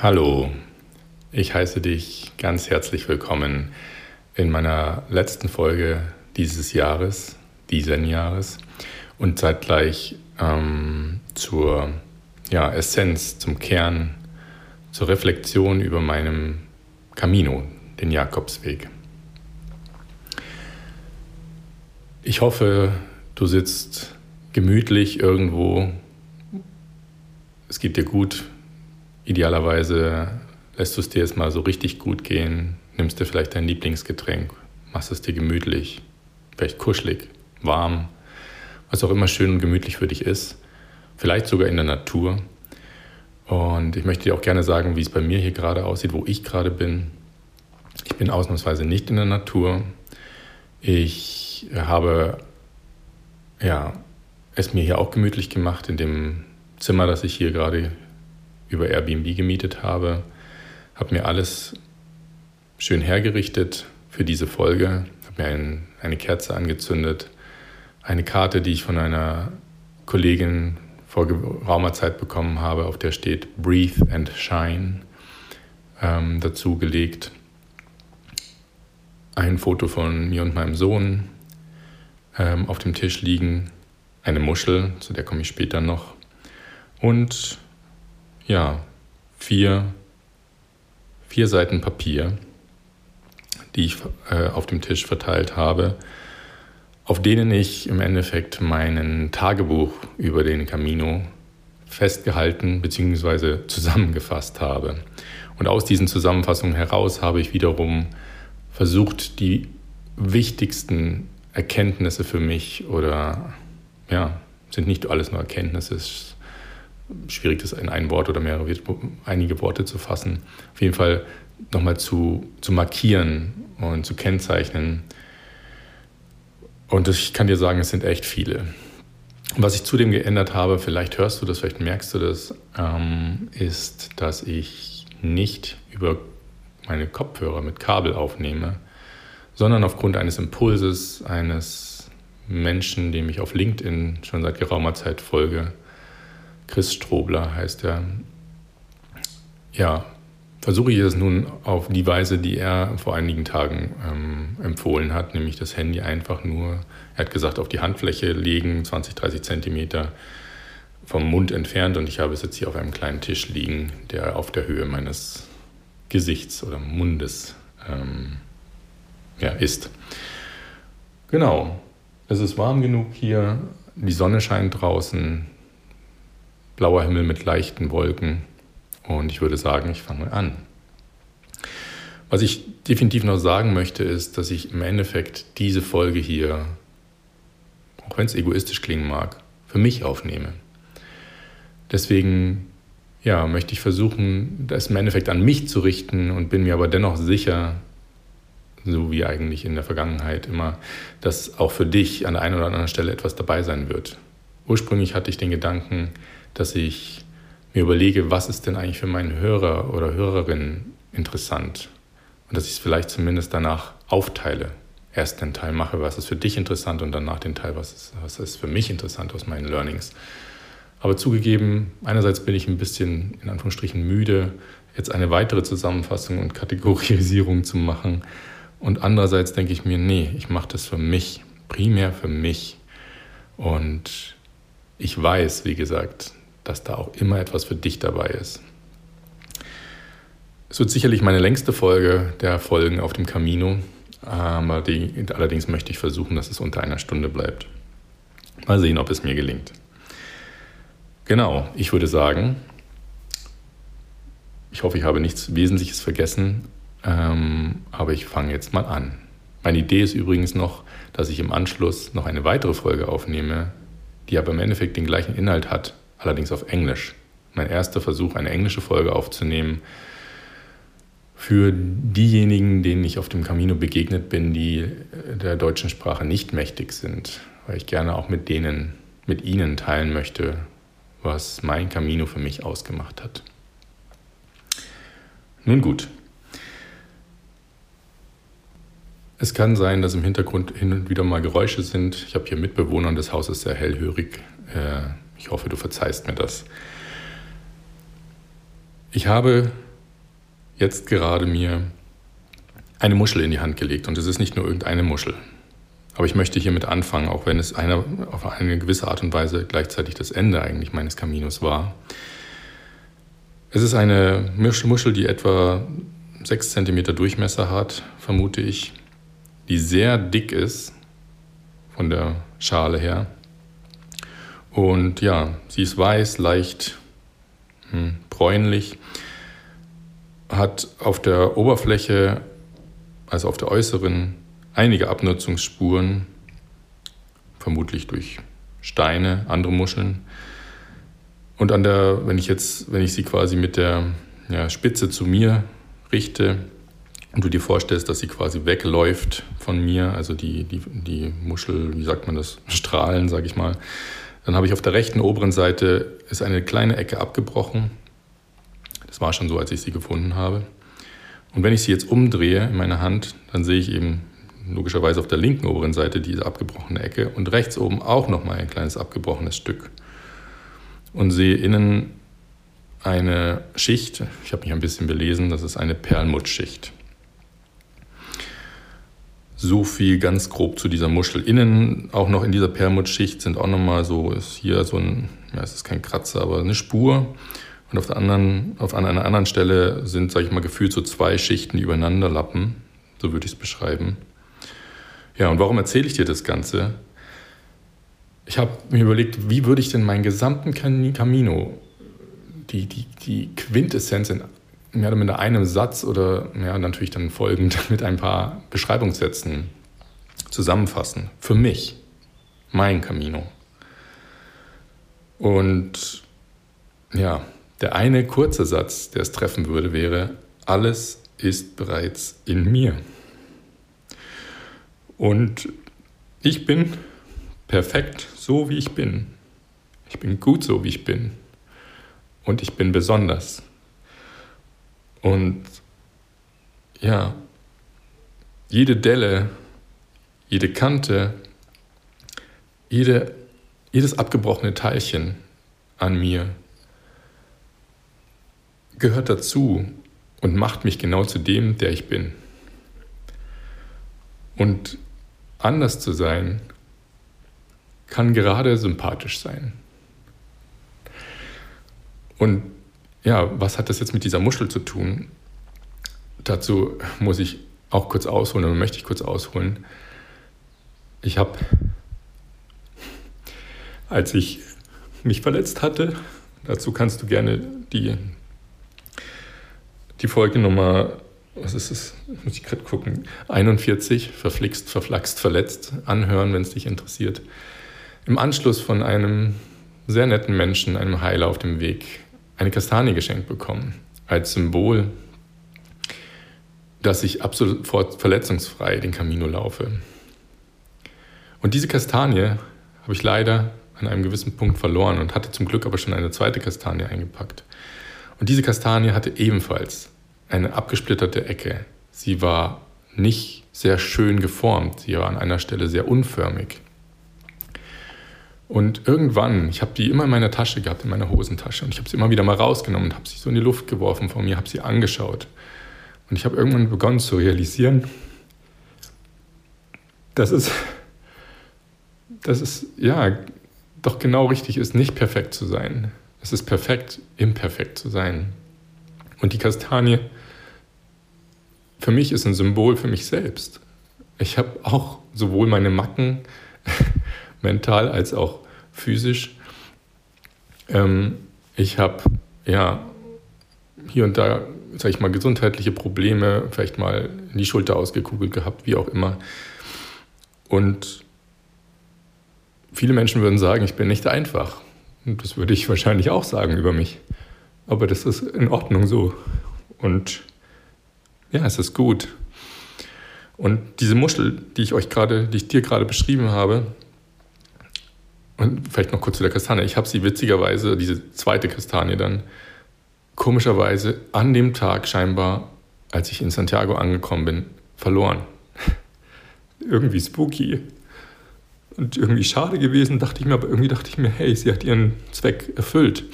Hallo, ich heiße dich ganz herzlich willkommen in meiner letzten Folge dieses Jahres, diesen Jahres und zeitgleich ähm, zur ja, Essenz, zum Kern, zur Reflexion über meinem Camino, den Jakobsweg. Ich hoffe, du sitzt gemütlich irgendwo, es geht dir gut, idealerweise lässt du es dir jetzt mal so richtig gut gehen, nimmst dir vielleicht dein Lieblingsgetränk, machst es dir gemütlich, vielleicht kuschelig, warm, was auch immer schön und gemütlich für dich ist, vielleicht sogar in der Natur. Und ich möchte dir auch gerne sagen, wie es bei mir hier gerade aussieht, wo ich gerade bin. Ich bin ausnahmsweise nicht in der Natur. Ich habe ja, es mir hier auch gemütlich gemacht in dem Zimmer, das ich hier gerade über Airbnb gemietet habe. Habe mir alles schön hergerichtet für diese Folge. Habe mir ein, eine Kerze angezündet, eine Karte, die ich von einer Kollegin vor geraumer Zeit bekommen habe, auf der steht Breathe and Shine, ähm, dazu gelegt. Ein Foto von mir und meinem Sohn ähm, auf dem Tisch liegen, eine Muschel, zu der komme ich später noch, und ja, vier, vier Seiten Papier, die ich äh, auf dem Tisch verteilt habe, auf denen ich im Endeffekt meinen Tagebuch über den Camino festgehalten bzw. zusammengefasst habe. Und aus diesen Zusammenfassungen heraus habe ich wiederum versucht, die wichtigsten Erkenntnisse für mich oder ja, sind nicht alles nur Erkenntnisse, es schwierig, das in ein Wort oder mehrere, einige Worte zu fassen. Auf jeden Fall nochmal zu, zu markieren und zu kennzeichnen. Und ich kann dir sagen, es sind echt viele. Was ich zudem geändert habe, vielleicht hörst du das, vielleicht merkst du das, ähm, ist, dass ich nicht über meine Kopfhörer mit Kabel aufnehme, sondern aufgrund eines Impulses eines Menschen, dem ich auf LinkedIn schon seit geraumer Zeit folge, Chris Strobler heißt er. Ja, versuche ich es nun auf die Weise, die er vor einigen Tagen ähm, empfohlen hat, nämlich das Handy einfach nur, er hat gesagt, auf die Handfläche legen, 20, 30 Zentimeter vom Mund entfernt und ich habe es jetzt hier auf einem kleinen Tisch liegen, der auf der Höhe meines Gesichts oder Mundes ähm, ja, ist. Genau, es ist warm genug hier, die Sonne scheint draußen, blauer Himmel mit leichten Wolken. Und ich würde sagen, ich fange an. Was ich definitiv noch sagen möchte, ist, dass ich im Endeffekt diese Folge hier, auch wenn es egoistisch klingen mag, für mich aufnehme. Deswegen ja, möchte ich versuchen, das im Endeffekt an mich zu richten und bin mir aber dennoch sicher, so wie eigentlich in der Vergangenheit immer, dass auch für dich an der einen oder anderen Stelle etwas dabei sein wird. Ursprünglich hatte ich den Gedanken, dass ich mir überlege, was ist denn eigentlich für meinen Hörer oder Hörerin interessant und dass ich es vielleicht zumindest danach aufteile. Erst den Teil mache, was ist für dich interessant und danach den Teil, was ist, was ist für mich interessant aus meinen Learnings. Aber zugegeben, einerseits bin ich ein bisschen in Anführungsstrichen müde, jetzt eine weitere Zusammenfassung und Kategorisierung zu machen. Und andererseits denke ich mir, nee, ich mache das für mich, primär für mich. Und ich weiß, wie gesagt, dass da auch immer etwas für dich dabei ist. Es wird sicherlich meine längste Folge der Folgen auf dem Camino, aber die, allerdings möchte ich versuchen, dass es unter einer Stunde bleibt. Mal sehen, ob es mir gelingt. Genau, ich würde sagen, ich hoffe, ich habe nichts Wesentliches vergessen, ähm, aber ich fange jetzt mal an. Meine Idee ist übrigens noch, dass ich im Anschluss noch eine weitere Folge aufnehme, die aber im Endeffekt den gleichen Inhalt hat, allerdings auf Englisch. Mein erster Versuch, eine englische Folge aufzunehmen, für diejenigen, denen ich auf dem Camino begegnet bin, die der deutschen Sprache nicht mächtig sind, weil ich gerne auch mit denen, mit ihnen teilen möchte, was mein Camino für mich ausgemacht hat. Nun gut. Es kann sein, dass im Hintergrund hin und wieder mal Geräusche sind. Ich habe hier Mitbewohner und das Haus ist sehr hellhörig. Äh, ich hoffe, du verzeihst mir das. Ich habe jetzt gerade mir eine Muschel in die Hand gelegt. Und es ist nicht nur irgendeine Muschel. Aber ich möchte hiermit anfangen, auch wenn es eine, auf eine gewisse Art und Weise gleichzeitig das Ende eigentlich meines Kaminos war. Es ist eine Muschel, die etwa 6 cm Durchmesser hat, vermute ich, die sehr dick ist von der Schale her. Und ja, sie ist weiß, leicht hm, bräunlich, hat auf der Oberfläche, also auf der äußeren, einige Abnutzungsspuren, vermutlich durch Steine, andere Muscheln. Und an der, wenn ich jetzt, wenn ich sie quasi mit der ja, Spitze zu mir richte und du dir vorstellst, dass sie quasi wegläuft von mir, also die, die, die Muschel, wie sagt man das, Strahlen, sage ich mal, dann habe ich auf der rechten oberen Seite ist eine kleine Ecke abgebrochen. Das war schon so, als ich sie gefunden habe. Und wenn ich sie jetzt umdrehe in meiner Hand, dann sehe ich eben logischerweise auf der linken oberen Seite diese abgebrochene Ecke und rechts oben auch nochmal ein kleines abgebrochenes Stück. Und sehe innen eine Schicht, ich habe mich ein bisschen belesen, das ist eine Perlmuttschicht. So viel ganz grob zu dieser Muschel. Innen, auch noch in dieser Perlmuttschicht, sind auch nochmal so, ist hier so ein, ja, es ist kein Kratzer, aber eine Spur. Und auf der anderen, auf einer anderen Stelle sind, sage ich mal, gefühlt so zwei Schichten, die übereinander lappen. So würde ich es beschreiben. Ja, und warum erzähle ich dir das Ganze? Ich habe mir überlegt, wie würde ich denn meinen gesamten Camino, die, die, die Quintessenz in mehr oder minder einem Satz oder ja, natürlich dann folgend mit ein paar Beschreibungssätzen zusammenfassen. Für mich, mein Camino. Und ja, der eine kurze Satz, der es treffen würde, wäre, alles ist bereits in mir. Und ich bin perfekt so, wie ich bin. Ich bin gut so, wie ich bin. Und ich bin besonders. Und ja, jede Delle, jede Kante, jede, jedes abgebrochene Teilchen an mir gehört dazu und macht mich genau zu dem, der ich bin. Und anders zu sein, kann gerade sympathisch sein. Und ja, was hat das jetzt mit dieser Muschel zu tun? Dazu muss ich auch kurz ausholen oder möchte ich kurz ausholen. Ich habe, als ich mich verletzt hatte, dazu kannst du gerne die, die Folge Nummer, was ist es, muss ich gerade gucken, 41, verflixt, verflaxt, verletzt, anhören, wenn es dich interessiert. Im Anschluss von einem sehr netten Menschen, einem Heiler auf dem Weg eine Kastanie geschenkt bekommen, als Symbol, dass ich absolut verletzungsfrei den Camino laufe. Und diese Kastanie habe ich leider an einem gewissen Punkt verloren und hatte zum Glück aber schon eine zweite Kastanie eingepackt. Und diese Kastanie hatte ebenfalls eine abgesplitterte Ecke. Sie war nicht sehr schön geformt, sie war an einer Stelle sehr unförmig. Und irgendwann, ich habe die immer in meiner Tasche gehabt, in meiner Hosentasche, und ich habe sie immer wieder mal rausgenommen und habe sie so in die Luft geworfen vor mir, habe sie angeschaut. Und ich habe irgendwann begonnen zu realisieren, dass es, dass es ja doch genau richtig ist, nicht perfekt zu sein. Es ist perfekt, imperfekt zu sein. Und die Kastanie für mich ist ein Symbol für mich selbst. Ich habe auch sowohl meine Macken mental als auch physisch. Ähm, ich habe ja hier und da, sag ich mal, gesundheitliche Probleme, vielleicht mal in die Schulter ausgekugelt gehabt, wie auch immer. Und viele Menschen würden sagen, ich bin nicht einfach. Und das würde ich wahrscheinlich auch sagen über mich. Aber das ist in Ordnung so. Und ja, es ist gut. Und diese Muschel, die ich euch gerade, die ich dir gerade beschrieben habe, und vielleicht noch kurz zu der Kastanie. Ich habe sie witzigerweise, diese zweite Kastanie dann, komischerweise an dem Tag scheinbar, als ich in Santiago angekommen bin, verloren. irgendwie spooky. Und irgendwie schade gewesen, dachte ich mir, aber irgendwie dachte ich mir, hey, sie hat ihren Zweck erfüllt.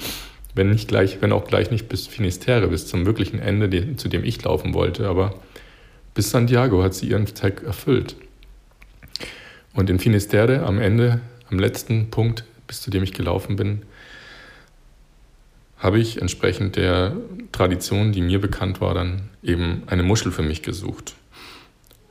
Wenn nicht gleich, wenn auch gleich nicht bis Finisterre, bis zum wirklichen Ende, zu dem ich laufen wollte, aber bis Santiago hat sie ihren Zweck erfüllt. Und in Finisterre am Ende, am letzten Punkt, bis zu dem ich gelaufen bin, habe ich entsprechend der Tradition, die mir bekannt war, dann eben eine Muschel für mich gesucht.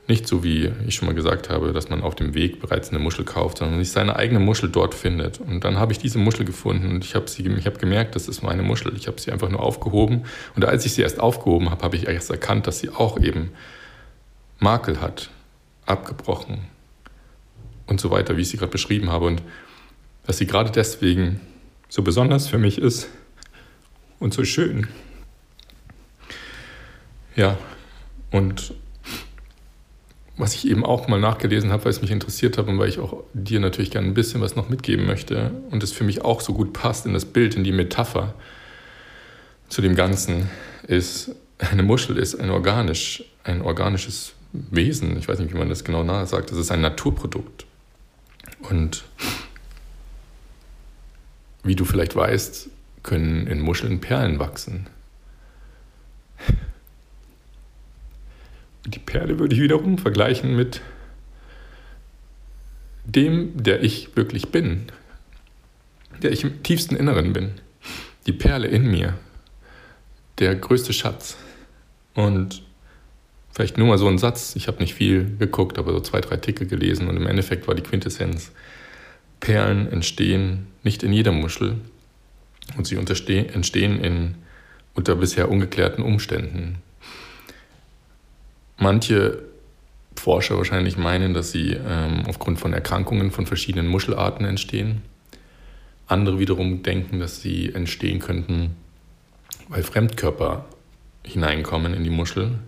Nicht so wie ich schon mal gesagt habe, dass man auf dem Weg bereits eine Muschel kauft, sondern sich seine eigene Muschel dort findet. Und dann habe ich diese Muschel gefunden und ich habe sie, ich habe gemerkt, das ist meine Muschel. Ich habe sie einfach nur aufgehoben. Und als ich sie erst aufgehoben habe, habe ich erst erkannt, dass sie auch eben Makel hat, abgebrochen und so weiter, wie ich sie gerade beschrieben habe. Und dass sie gerade deswegen so besonders für mich ist und so schön. Ja, und was ich eben auch mal nachgelesen habe, weil es mich interessiert hat und weil ich auch dir natürlich gerne ein bisschen was noch mitgeben möchte und es für mich auch so gut passt in das Bild, in die Metapher zu dem Ganzen, ist, eine Muschel ist ein, organisch, ein organisches Wesen. Ich weiß nicht, wie man das genau nahe sagt. Es ist ein Naturprodukt. Und wie du vielleicht weißt, können in Muscheln Perlen wachsen. Die Perle würde ich wiederum vergleichen mit dem, der ich wirklich bin, der ich im tiefsten Inneren bin. Die Perle in mir, der größte Schatz. Und vielleicht nur mal so ein Satz, ich habe nicht viel geguckt, aber so zwei, drei Artikel gelesen und im Endeffekt war die Quintessenz, Perlen entstehen nicht in jeder Muschel und sie entstehen in, unter bisher ungeklärten Umständen. Manche Forscher wahrscheinlich meinen, dass sie ähm, aufgrund von Erkrankungen von verschiedenen Muschelarten entstehen. Andere wiederum denken, dass sie entstehen könnten, weil Fremdkörper hineinkommen in die Muschel.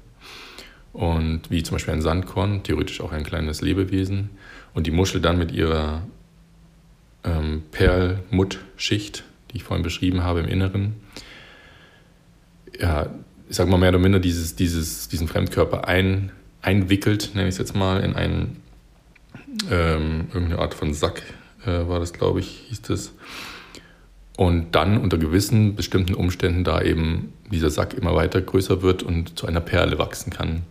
Und wie zum Beispiel ein Sandkorn, theoretisch auch ein kleines Lebewesen. Und die Muschel dann mit ihrer ähm, Perlmuttschicht, die ich vorhin beschrieben habe, im Inneren, ja, ich sage mal mehr oder minder dieses, dieses, diesen Fremdkörper ein, einwickelt, nenne ich es jetzt mal, in einen, ähm, irgendeine Art von Sack, äh, war das, glaube ich, hieß das. Und dann unter gewissen bestimmten Umständen da eben dieser Sack immer weiter größer wird und zu einer Perle wachsen kann.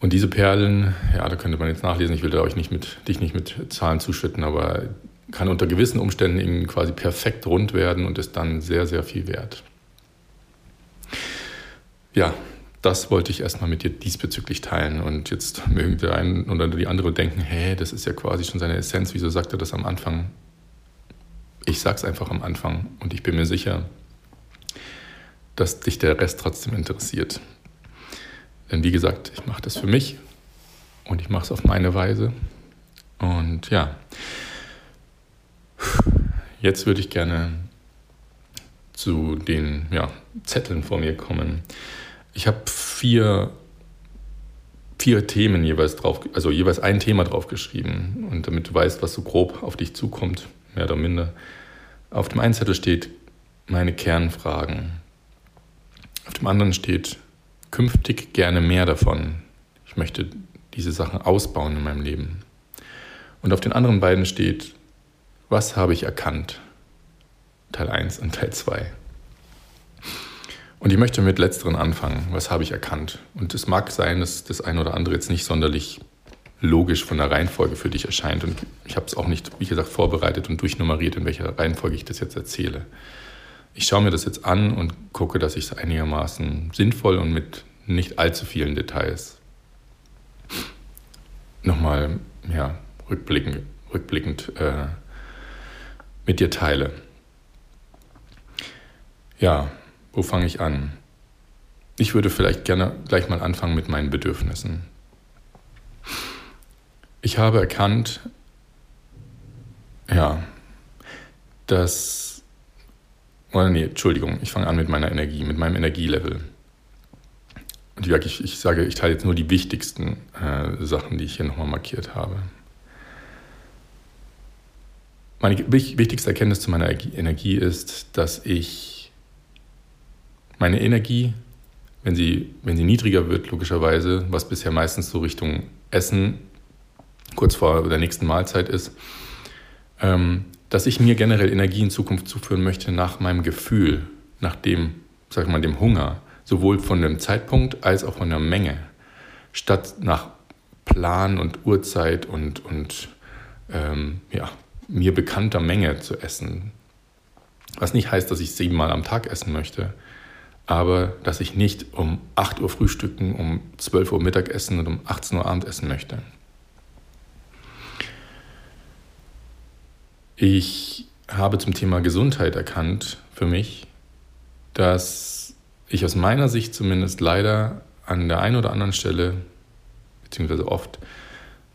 Und diese Perlen, ja, da könnte man jetzt nachlesen, ich will da euch nicht mit, dich nicht mit Zahlen zuschütten, aber kann unter gewissen Umständen eben quasi perfekt rund werden und ist dann sehr, sehr viel wert ja, das wollte ich erstmal mit dir diesbezüglich teilen. Und jetzt mögen der einen oder die andere denken, hä, das ist ja quasi schon seine Essenz, wieso sagt er das am Anfang? Ich sag's einfach am Anfang und ich bin mir sicher, dass dich der Rest trotzdem interessiert. Denn wie gesagt, ich mache das für mich und ich mache es auf meine Weise. Und ja, jetzt würde ich gerne zu den ja, Zetteln vor mir kommen. Ich habe vier, vier Themen jeweils drauf, also jeweils ein Thema drauf geschrieben. Und damit du weißt, was so grob auf dich zukommt, mehr oder minder. Auf dem einen Zettel steht meine Kernfragen. Auf dem anderen steht künftig gerne mehr davon. Ich möchte diese Sachen ausbauen in meinem Leben. Und auf den anderen beiden steht, was habe ich erkannt? Teil 1 und Teil 2. Und ich möchte mit letzteren anfangen. Was habe ich erkannt? Und es mag sein, dass das eine oder andere jetzt nicht sonderlich logisch von der Reihenfolge für dich erscheint. Und ich habe es auch nicht, wie gesagt, vorbereitet und durchnummeriert, in welcher Reihenfolge ich das jetzt erzähle. Ich schaue mir das jetzt an und gucke, dass ich es einigermaßen sinnvoll und mit nicht allzu vielen Details nochmal ja, rückblickend, rückblickend äh, mit dir teile. Ja, wo fange ich an? Ich würde vielleicht gerne gleich mal anfangen mit meinen Bedürfnissen. Ich habe erkannt, ja, dass, oder nee, Entschuldigung, ich fange an mit meiner Energie, mit meinem Energielevel. Und ich, ich sage, ich teile jetzt nur die wichtigsten äh, Sachen, die ich hier nochmal markiert habe. Meine wichtigste Erkenntnis zu meiner Energie ist, dass ich meine Energie, wenn sie, wenn sie niedriger wird, logischerweise, was bisher meistens so Richtung Essen kurz vor der nächsten Mahlzeit ist, ähm, dass ich mir generell Energie in Zukunft zuführen möchte nach meinem Gefühl, nach dem, sag ich mal, dem Hunger, sowohl von dem Zeitpunkt als auch von der Menge, statt nach Plan und Uhrzeit und, und ähm, ja, mir bekannter Menge zu essen. Was nicht heißt, dass ich siebenmal am Tag essen möchte, aber dass ich nicht um 8 Uhr frühstücken, um 12 Uhr Mittagessen und um 18 Uhr Abendessen möchte. Ich habe zum Thema Gesundheit erkannt für mich, dass ich aus meiner Sicht zumindest leider an der einen oder anderen Stelle, beziehungsweise oft,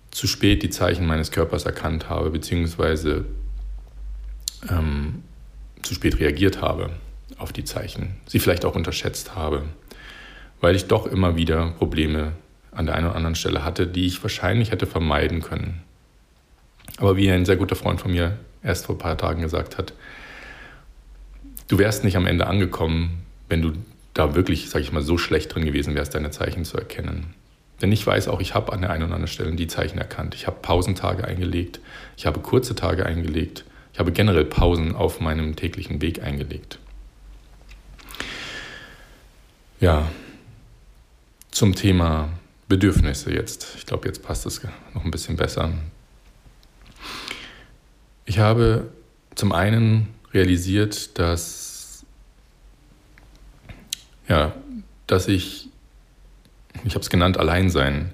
zu spät die Zeichen meines Körpers erkannt habe, beziehungsweise ähm, zu spät reagiert habe auf die Zeichen, sie vielleicht auch unterschätzt habe, weil ich doch immer wieder Probleme an der einen oder anderen Stelle hatte, die ich wahrscheinlich hätte vermeiden können. Aber wie ein sehr guter Freund von mir erst vor ein paar Tagen gesagt hat, du wärst nicht am Ende angekommen, wenn du da wirklich, sag ich mal, so schlecht drin gewesen wärst, deine Zeichen zu erkennen. Denn ich weiß auch, ich habe an der einen oder anderen Stelle die Zeichen erkannt. Ich habe Pausentage eingelegt, ich habe kurze Tage eingelegt, ich habe generell Pausen auf meinem täglichen Weg eingelegt. Ja, zum Thema Bedürfnisse jetzt. Ich glaube, jetzt passt es noch ein bisschen besser. Ich habe zum einen realisiert, dass, ja, dass ich ich habe es genannt, Alleinsein,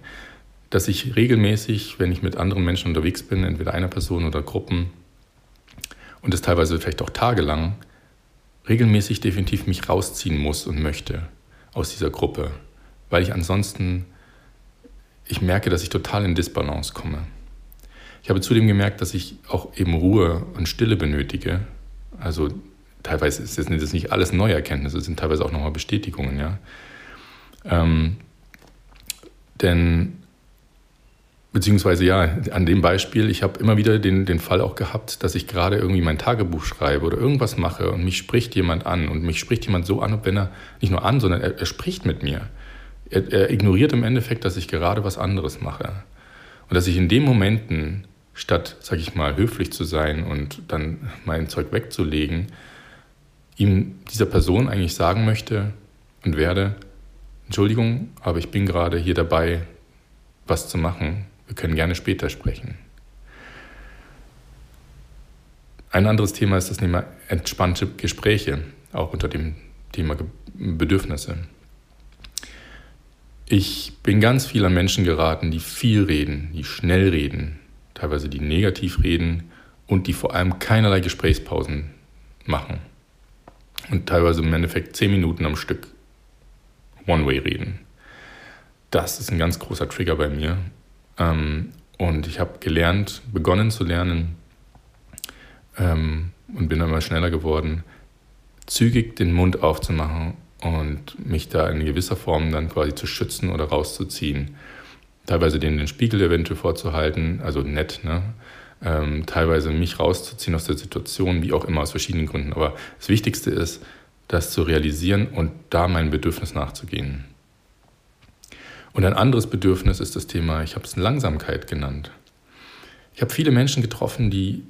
dass ich regelmäßig, wenn ich mit anderen Menschen unterwegs bin, entweder einer Person oder Gruppen, und das teilweise vielleicht auch tagelang, regelmäßig definitiv mich rausziehen muss und möchte aus dieser Gruppe, weil ich ansonsten, ich merke, dass ich total in Disbalance komme. Ich habe zudem gemerkt, dass ich auch eben Ruhe und Stille benötige. Also teilweise ist das nicht alles neue Erkenntnisse, es sind teilweise auch nochmal Bestätigungen, ja. Ähm, denn, beziehungsweise ja, an dem Beispiel, ich habe immer wieder den, den Fall auch gehabt, dass ich gerade irgendwie mein Tagebuch schreibe oder irgendwas mache und mich spricht jemand an und mich spricht jemand so an, wenn er nicht nur an, sondern er, er spricht mit mir. Er, er ignoriert im Endeffekt, dass ich gerade was anderes mache. Und dass ich in den Momenten, statt, sag ich mal, höflich zu sein und dann mein Zeug wegzulegen, ihm dieser Person eigentlich sagen möchte und werde, Entschuldigung, aber ich bin gerade hier dabei, was zu machen. Wir können gerne später sprechen. Ein anderes Thema ist das Thema entspannte Gespräche, auch unter dem Thema Bedürfnisse. Ich bin ganz viel an Menschen geraten, die viel reden, die schnell reden, teilweise die negativ reden und die vor allem keinerlei Gesprächspausen machen. Und teilweise im Endeffekt zehn Minuten am Stück One-Way reden. Das ist ein ganz großer Trigger bei mir. Ähm, und ich habe gelernt, begonnen zu lernen ähm, und bin immer schneller geworden, zügig den Mund aufzumachen und mich da in gewisser Form dann quasi zu schützen oder rauszuziehen. Teilweise denen den Spiegel eventuell vorzuhalten, also nett, ne? Ähm, teilweise mich rauszuziehen aus der Situation, wie auch immer, aus verschiedenen Gründen. Aber das Wichtigste ist, das zu realisieren und da mein Bedürfnis nachzugehen. Und ein anderes Bedürfnis ist das Thema, ich habe es Langsamkeit genannt. Ich habe viele Menschen getroffen, die,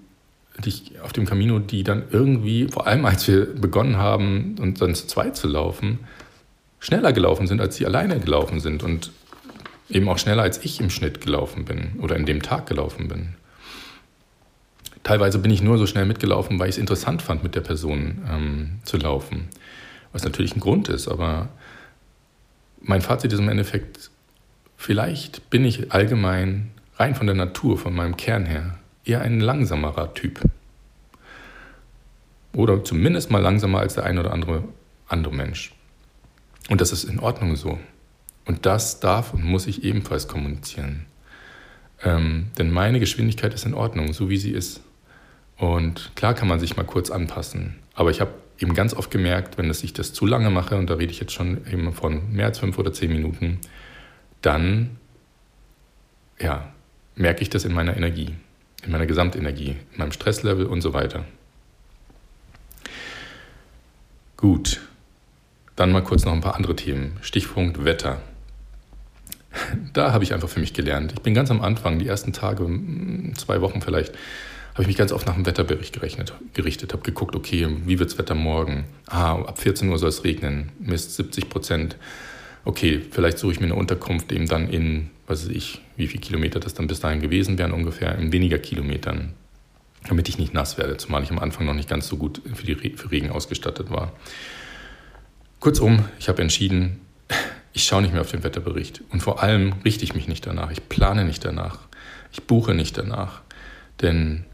die auf dem Camino, die dann irgendwie, vor allem als wir begonnen haben und dann zu zweit zu laufen, schneller gelaufen sind, als sie alleine gelaufen sind und eben auch schneller als ich im Schnitt gelaufen bin oder in dem Tag gelaufen bin. Teilweise bin ich nur so schnell mitgelaufen, weil ich es interessant fand, mit der Person ähm, zu laufen. Was natürlich ein Grund ist, aber mein Fazit ist im Endeffekt, vielleicht bin ich allgemein rein von der Natur, von meinem Kern her, eher ein langsamerer Typ. Oder zumindest mal langsamer als der ein oder andere andere Mensch. Und das ist in Ordnung so. Und das darf und muss ich ebenfalls kommunizieren. Ähm, denn meine Geschwindigkeit ist in Ordnung, so wie sie ist. Und klar kann man sich mal kurz anpassen. Aber ich habe eben ganz oft gemerkt, wenn ich das zu lange mache, und da rede ich jetzt schon eben von mehr als fünf oder zehn Minuten, dann ja, merke ich das in meiner Energie, in meiner Gesamtenergie, in meinem Stresslevel und so weiter. Gut, dann mal kurz noch ein paar andere Themen. Stichpunkt Wetter. Da habe ich einfach für mich gelernt. Ich bin ganz am Anfang, die ersten Tage, zwei Wochen vielleicht, habe ich mich ganz oft nach dem Wetterbericht gerechnet, gerichtet, habe geguckt, okay, wie wird das Wetter morgen? Ah, ab 14 Uhr soll es regnen, Mist, 70 Prozent. Okay, vielleicht suche ich mir eine Unterkunft eben dann in, weiß ich, wie viele Kilometer das dann bis dahin gewesen wären, ungefähr in weniger Kilometern, damit ich nicht nass werde, zumal ich am Anfang noch nicht ganz so gut für, die, für Regen ausgestattet war. Kurzum, ich habe entschieden, ich schaue nicht mehr auf den Wetterbericht und vor allem richte ich mich nicht danach, ich plane nicht danach, ich buche nicht danach, denn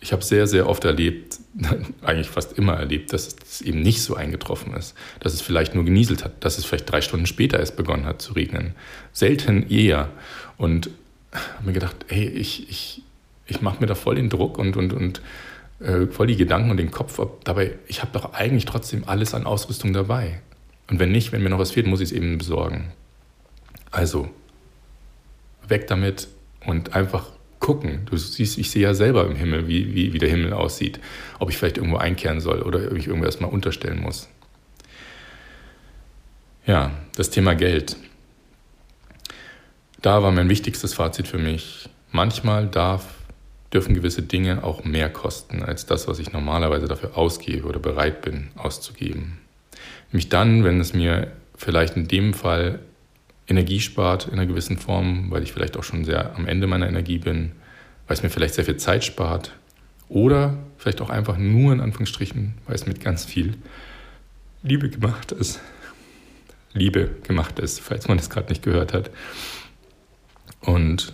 ich habe sehr, sehr oft erlebt, eigentlich fast immer erlebt, dass es eben nicht so eingetroffen ist, dass es vielleicht nur genieselt hat, dass es vielleicht drei Stunden später erst begonnen hat zu regnen. Selten eher. Und habe mir gedacht, hey, ich, ich, ich mache mir da voll den Druck und, und, und äh, voll die Gedanken und den Kopf ab. Dabei, ich habe doch eigentlich trotzdem alles an Ausrüstung dabei. Und wenn nicht, wenn mir noch was fehlt, muss ich es eben besorgen. Also, weg damit und einfach gucken. Du siehst, ich sehe ja selber im Himmel, wie, wie, wie der Himmel aussieht. Ob ich vielleicht irgendwo einkehren soll oder ob ich irgendwo erstmal unterstellen muss. Ja, das Thema Geld. Da war mein wichtigstes Fazit für mich. Manchmal darf, dürfen gewisse Dinge auch mehr kosten als das, was ich normalerweise dafür ausgebe oder bereit bin auszugeben. Nämlich dann, wenn es mir vielleicht in dem Fall Energie spart in einer gewissen Form, weil ich vielleicht auch schon sehr am Ende meiner Energie bin, weil es mir vielleicht sehr viel Zeit spart oder vielleicht auch einfach nur in Anführungsstrichen, weil es mit ganz viel Liebe gemacht ist. Liebe gemacht ist, falls man das gerade nicht gehört hat. Und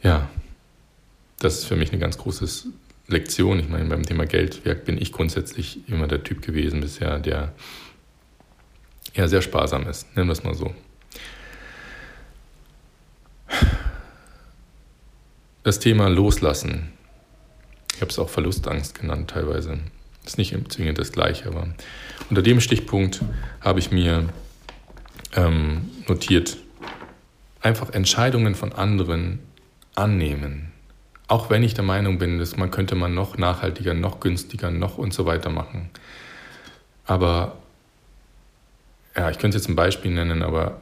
ja, das ist für mich eine ganz große Lektion. Ich meine, beim Thema Geldwerk bin ich grundsätzlich immer der Typ gewesen bisher, der ja sehr sparsam ist, nennen wir es mal so. Das Thema Loslassen. Ich habe es auch Verlustangst genannt teilweise. Ist nicht zwingend das Gleiche, aber unter dem Stichpunkt habe ich mir ähm, notiert, einfach Entscheidungen von anderen annehmen. Auch wenn ich der Meinung bin, dass man könnte man noch nachhaltiger, noch günstiger, noch und so weiter machen. Aber ja, ich könnte jetzt ein Beispiel nennen, aber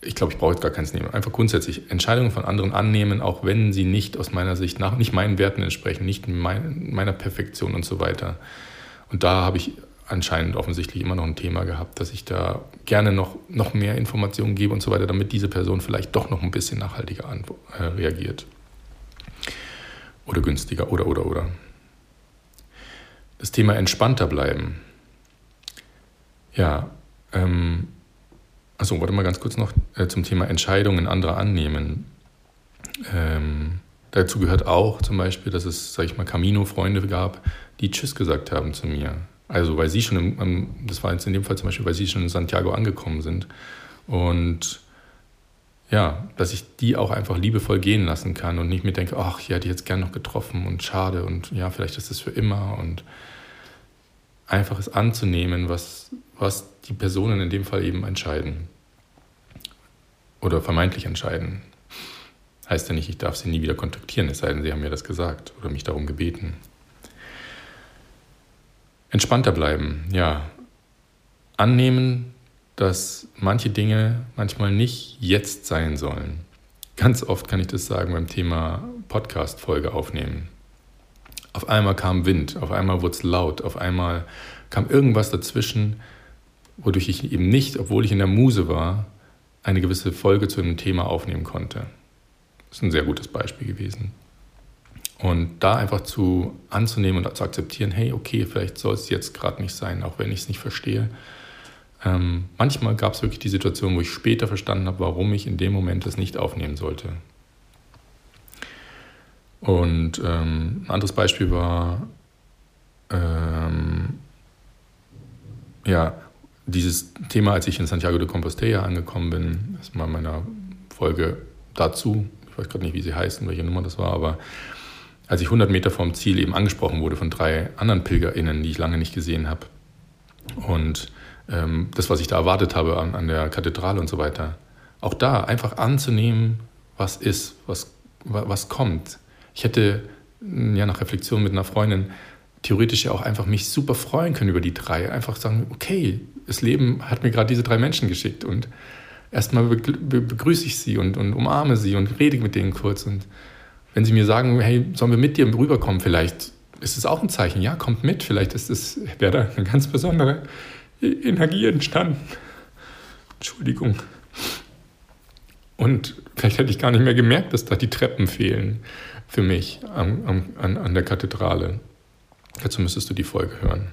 ich glaube, ich brauche jetzt gar keins nehmen. Einfach grundsätzlich Entscheidungen von anderen annehmen, auch wenn sie nicht aus meiner Sicht nach, nicht meinen Werten entsprechen, nicht mein, meiner Perfektion und so weiter. Und da habe ich anscheinend offensichtlich immer noch ein Thema gehabt, dass ich da gerne noch, noch mehr Informationen gebe und so weiter, damit diese Person vielleicht doch noch ein bisschen nachhaltiger äh, reagiert. Oder günstiger, oder, oder, oder. Das Thema entspannter bleiben. Ja, ähm, also warte mal ganz kurz noch äh, zum Thema Entscheidungen anderer annehmen. Ähm, dazu gehört auch zum Beispiel, dass es, sage ich mal, Camino-Freunde gab, die Tschüss gesagt haben zu mir. Also weil sie schon, im, das war jetzt in dem Fall zum Beispiel, weil sie schon in Santiago angekommen sind. Und ja, dass ich die auch einfach liebevoll gehen lassen kann und nicht mir denke, ach, ich hätte jetzt gern noch getroffen und schade und ja, vielleicht ist das für immer und einfach es anzunehmen, was, was die Personen in dem Fall eben entscheiden. Oder vermeintlich entscheiden. Heißt ja nicht, ich darf sie nie wieder kontaktieren, es sei denn, sie haben mir das gesagt oder mich darum gebeten. Entspannter bleiben, ja. Annehmen, dass manche Dinge manchmal nicht jetzt sein sollen. Ganz oft kann ich das sagen beim Thema Podcast-Folge aufnehmen. Auf einmal kam Wind, auf einmal wurde es laut, auf einmal kam irgendwas dazwischen, wodurch ich eben nicht, obwohl ich in der Muse war, eine gewisse Folge zu einem Thema aufnehmen konnte. Das ist ein sehr gutes Beispiel gewesen. Und da einfach zu anzunehmen und zu akzeptieren, hey, okay, vielleicht soll es jetzt gerade nicht sein, auch wenn ich es nicht verstehe. Ähm, manchmal gab es wirklich die Situation, wo ich später verstanden habe, warum ich in dem Moment es nicht aufnehmen sollte. Und ähm, ein anderes Beispiel war, ähm, ja, dieses Thema, als ich in Santiago de Compostela angekommen bin, das ist mal meiner Folge dazu, ich weiß gerade nicht, wie sie heißen, welche Nummer das war, aber als ich 100 Meter vom Ziel eben angesprochen wurde von drei anderen PilgerInnen, die ich lange nicht gesehen habe. Und das, was ich da erwartet habe an, an der Kathedrale und so weiter, auch da einfach anzunehmen, was ist, was, was kommt. Ich hätte ja nach Reflexion mit einer Freundin theoretisch ja auch einfach mich super freuen können über die drei. Einfach sagen, okay, das Leben hat mir gerade diese drei Menschen geschickt und erstmal begrüße ich sie und, und umarme sie und rede mit denen kurz. Und wenn sie mir sagen, hey, sollen wir mit dir rüberkommen, vielleicht ist es auch ein Zeichen, ja, kommt mit, vielleicht ist es, wäre da eine ganz besondere Energie entstanden. Entschuldigung. Und vielleicht hätte ich gar nicht mehr gemerkt, dass da die Treppen fehlen für mich an, an, an der Kathedrale. Dazu müsstest du die Folge hören.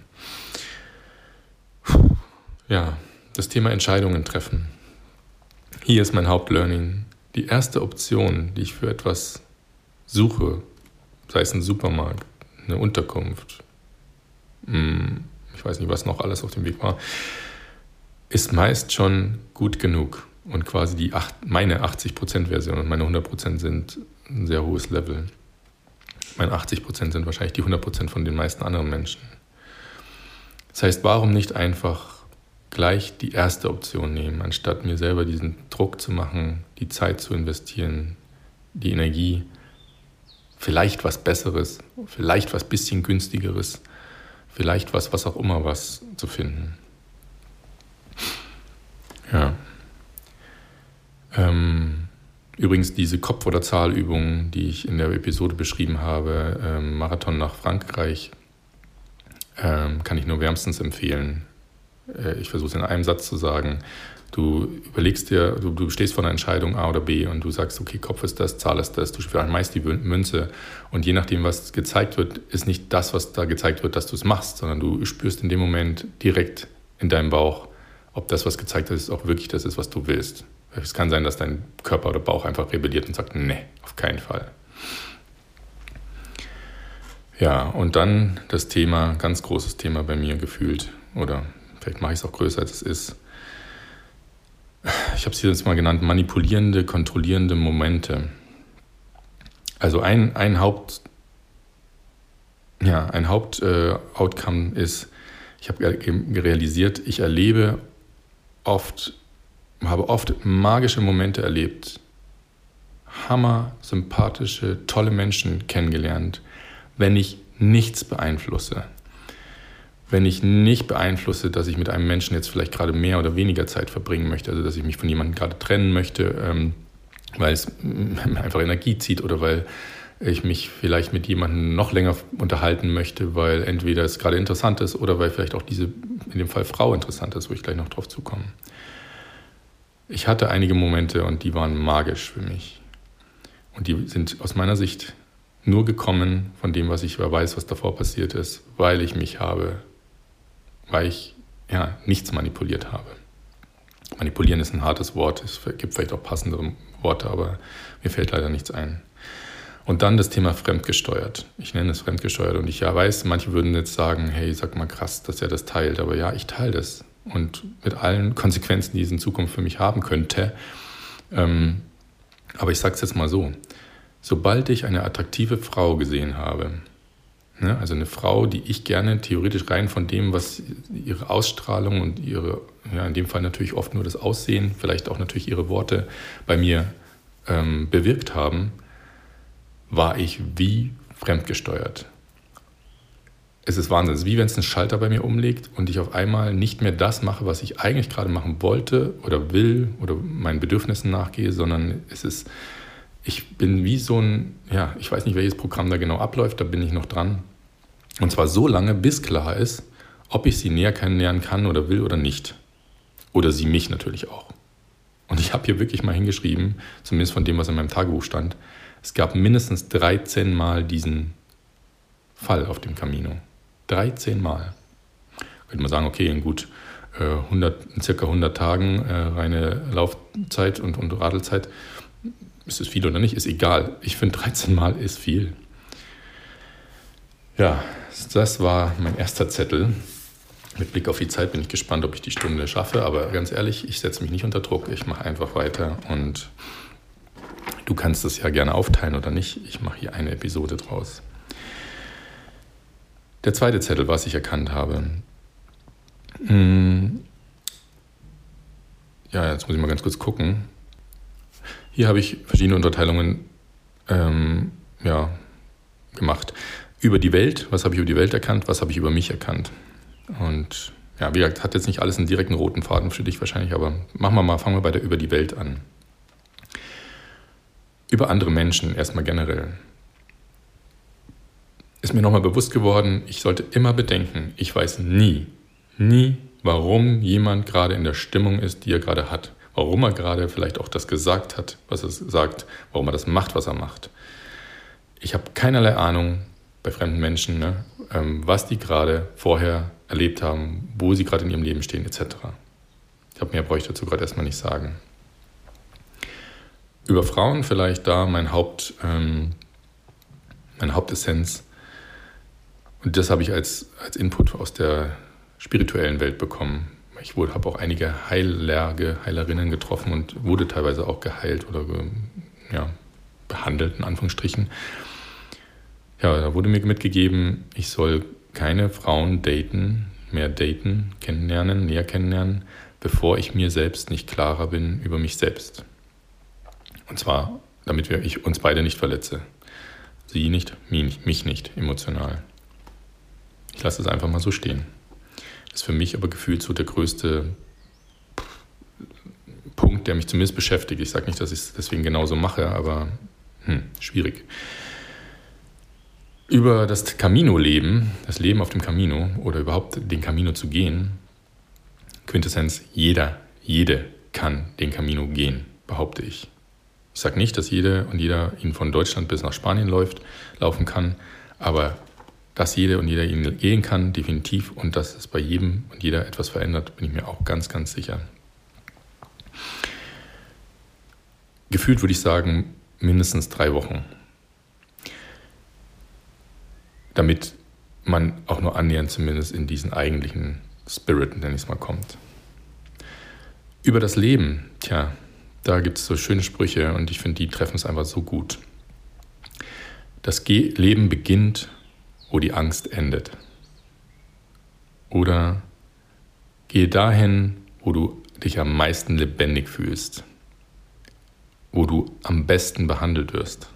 Ja, das Thema Entscheidungen treffen. Hier ist mein Hauptlearning. Die erste Option, die ich für etwas suche, sei es ein Supermarkt, eine Unterkunft, hm, weiß nicht, was noch alles auf dem Weg war, ist meist schon gut genug und quasi die acht, meine 80%-Version und meine 100% sind ein sehr hohes Level. Meine 80% sind wahrscheinlich die 100% von den meisten anderen Menschen. Das heißt, warum nicht einfach gleich die erste Option nehmen, anstatt mir selber diesen Druck zu machen, die Zeit zu investieren, die Energie, vielleicht was Besseres, vielleicht was bisschen günstigeres, vielleicht was, was auch immer was zu finden. Ja. Ähm, übrigens diese Kopf- oder Zahlübungen, die ich in der Episode beschrieben habe, ähm, Marathon nach Frankreich, ähm, kann ich nur wärmstens empfehlen. Äh, ich versuche es in einem Satz zu sagen. Du überlegst dir, du, du stehst vor einer Entscheidung A oder B und du sagst, okay, Kopf ist das, Zahl ist das, du meist die Münze und je nachdem, was gezeigt wird, ist nicht das, was da gezeigt wird, dass du es machst, sondern du spürst in dem Moment direkt in deinem Bauch, ob das, was gezeigt wird, auch wirklich das ist, was du willst. Es kann sein, dass dein Körper oder Bauch einfach rebelliert und sagt, nee, auf keinen Fall. Ja, und dann das Thema, ganz großes Thema bei mir gefühlt, oder vielleicht mache ich es auch größer, als es ist. Ich habe es hier jetzt mal genannt, manipulierende, kontrollierende Momente. Also ein, ein Haupt, ja, ein Hauptoutcome äh, ist, ich habe realisiert, ich erlebe oft habe oft magische Momente erlebt, hammer sympathische, tolle Menschen kennengelernt, wenn ich nichts beeinflusse. Wenn ich nicht beeinflusse, dass ich mit einem Menschen jetzt vielleicht gerade mehr oder weniger Zeit verbringen möchte, also dass ich mich von jemandem gerade trennen möchte, ähm, weil es einfach Energie zieht oder weil ich mich vielleicht mit jemandem noch länger unterhalten möchte, weil entweder es gerade interessant ist oder weil vielleicht auch diese, in dem Fall Frau interessant ist, wo ich gleich noch drauf zukomme. Ich hatte einige Momente und die waren magisch für mich. Und die sind aus meiner Sicht nur gekommen von dem, was ich weiß, was davor passiert ist, weil ich mich habe, weil ich ja, nichts manipuliert habe. Manipulieren ist ein hartes Wort, es gibt vielleicht auch passendere Worte, aber mir fällt leider nichts ein. Und dann das Thema fremdgesteuert. Ich nenne es fremdgesteuert und ich ja weiß, manche würden jetzt sagen, hey, sag mal krass, dass er das teilt, aber ja, ich teile das und mit allen Konsequenzen, die es in Zukunft für mich haben könnte. Ähm, aber ich sage es jetzt mal so, sobald ich eine attraktive Frau gesehen habe, also eine Frau, die ich gerne theoretisch rein von dem, was ihre Ausstrahlung und ihre, ja in dem Fall natürlich oft nur das Aussehen, vielleicht auch natürlich ihre Worte bei mir ähm, bewirkt haben, war ich wie fremdgesteuert es ist Wahnsinn. Es ist wie wenn es einen Schalter bei mir umlegt und ich auf einmal nicht mehr das mache, was ich eigentlich gerade machen wollte oder will oder meinen Bedürfnissen nachgehe, sondern es ist, ich bin wie so ein, ja, ich weiß nicht, welches Programm da genau abläuft, da bin ich noch dran. Und zwar so lange, bis klar ist, ob ich sie näher kennenlernen kann oder will oder nicht. Oder sie mich natürlich auch. Und ich habe hier wirklich mal hingeschrieben, zumindest von dem, was in meinem Tagebuch stand, es gab mindestens 13 Mal diesen Fall auf dem Camino. 13 Mal. Könnte man sagen, okay, in gut 100, äh, in circa 100 Tagen äh, reine Laufzeit und, und Radelzeit, ist es viel oder nicht, ist egal. Ich finde 13 Mal ist viel. Ja, das war mein erster Zettel. Mit Blick auf die Zeit bin ich gespannt, ob ich die Stunde schaffe, aber ganz ehrlich, ich setze mich nicht unter Druck. Ich mache einfach weiter und du kannst es ja gerne aufteilen oder nicht. Ich mache hier eine Episode draus. Der zweite Zettel, was ich erkannt habe. Hm. Ja, jetzt muss ich mal ganz kurz gucken. Hier habe ich verschiedene Unterteilungen ähm, ja, gemacht. Über die Welt, was habe ich über die Welt erkannt, was habe ich über mich erkannt. Und ja, wie gesagt, hat jetzt nicht alles einen direkten roten Faden für dich wahrscheinlich, aber machen wir mal, fangen wir bei der über die Welt an. Über andere Menschen erstmal generell. Ist mir nochmal bewusst geworden, ich sollte immer bedenken, ich weiß nie, nie, warum jemand gerade in der Stimmung ist, die er gerade hat. Warum er gerade vielleicht auch das gesagt hat, was er sagt, warum er das macht, was er macht. Ich habe keinerlei Ahnung bei fremden Menschen, ne, ähm, was die gerade vorher erlebt haben, wo sie gerade in ihrem Leben stehen, etc. Ich glaube, mehr brauche ich dazu gerade erstmal nicht sagen. Über Frauen vielleicht da mein Haupt, ähm, meine Hauptessenz. Und das habe ich als, als Input aus der spirituellen Welt bekommen. Ich habe auch einige Heilerge, Heilerinnen getroffen und wurde teilweise auch geheilt oder ja, behandelt, in Anführungsstrichen. Ja, da wurde mir mitgegeben, ich soll keine Frauen daten, mehr daten, kennenlernen, näher kennenlernen, bevor ich mir selbst nicht klarer bin über mich selbst. Und zwar, damit wir, ich uns beide nicht verletze. Sie nicht, mich nicht, emotional. Ich lasse es einfach mal so stehen. Ist für mich aber gefühlt so der größte Punkt, der mich zumindest beschäftigt. Ich sage nicht, dass ich es deswegen genauso mache, aber hm, schwierig über das Camino-Leben, das Leben auf dem Camino oder überhaupt den Camino zu gehen, Quintessenz, jeder, jede kann den Camino gehen, behaupte ich. Ich sage nicht, dass jede und jeder ihn von Deutschland bis nach Spanien läuft, laufen kann, aber dass jede und jeder ihn gehen kann, definitiv, und dass es bei jedem und jeder etwas verändert, bin ich mir auch ganz, ganz sicher. Gefühlt würde ich sagen, mindestens drei Wochen damit man auch nur annähernd zumindest in diesen eigentlichen Spirit, nenne ich es mal, kommt. Über das Leben, tja, da gibt es so schöne Sprüche und ich finde, die treffen es einfach so gut. Das Ge Leben beginnt, wo die Angst endet. Oder gehe dahin, wo du dich am meisten lebendig fühlst, wo du am besten behandelt wirst.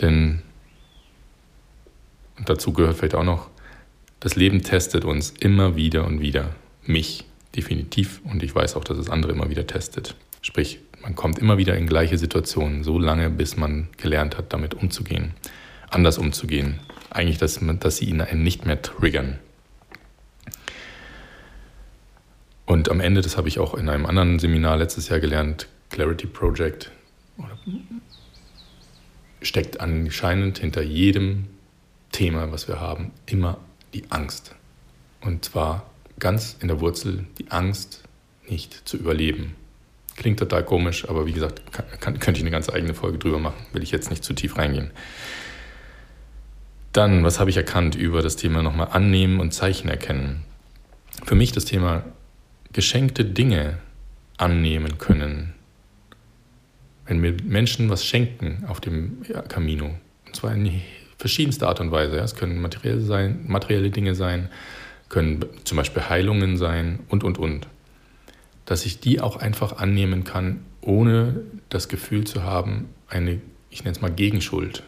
Denn und dazu gehört vielleicht auch noch, das Leben testet uns immer wieder und wieder. Mich definitiv. Und ich weiß auch, dass es andere immer wieder testet. Sprich, man kommt immer wieder in gleiche Situationen, so lange, bis man gelernt hat, damit umzugehen. Anders umzugehen. Eigentlich, dass, dass sie ihn nicht mehr triggern. Und am Ende, das habe ich auch in einem anderen Seminar letztes Jahr gelernt, Clarity Project, steckt anscheinend hinter jedem Thema, was wir haben, immer die Angst. Und zwar ganz in der Wurzel die Angst, nicht zu überleben. Klingt total komisch, aber wie gesagt, kann, könnte ich eine ganz eigene Folge drüber machen. Will ich jetzt nicht zu tief reingehen. Dann, was habe ich erkannt über das Thema nochmal annehmen und Zeichen erkennen? Für mich das Thema geschenkte Dinge annehmen können. Wenn mir Menschen was schenken auf dem Camino, und zwar in verschiedenste Art und Weise. Es können materielle, sein, materielle Dinge sein, können zum Beispiel Heilungen sein und, und, und. Dass ich die auch einfach annehmen kann, ohne das Gefühl zu haben, eine, ich nenne es mal Gegenschuld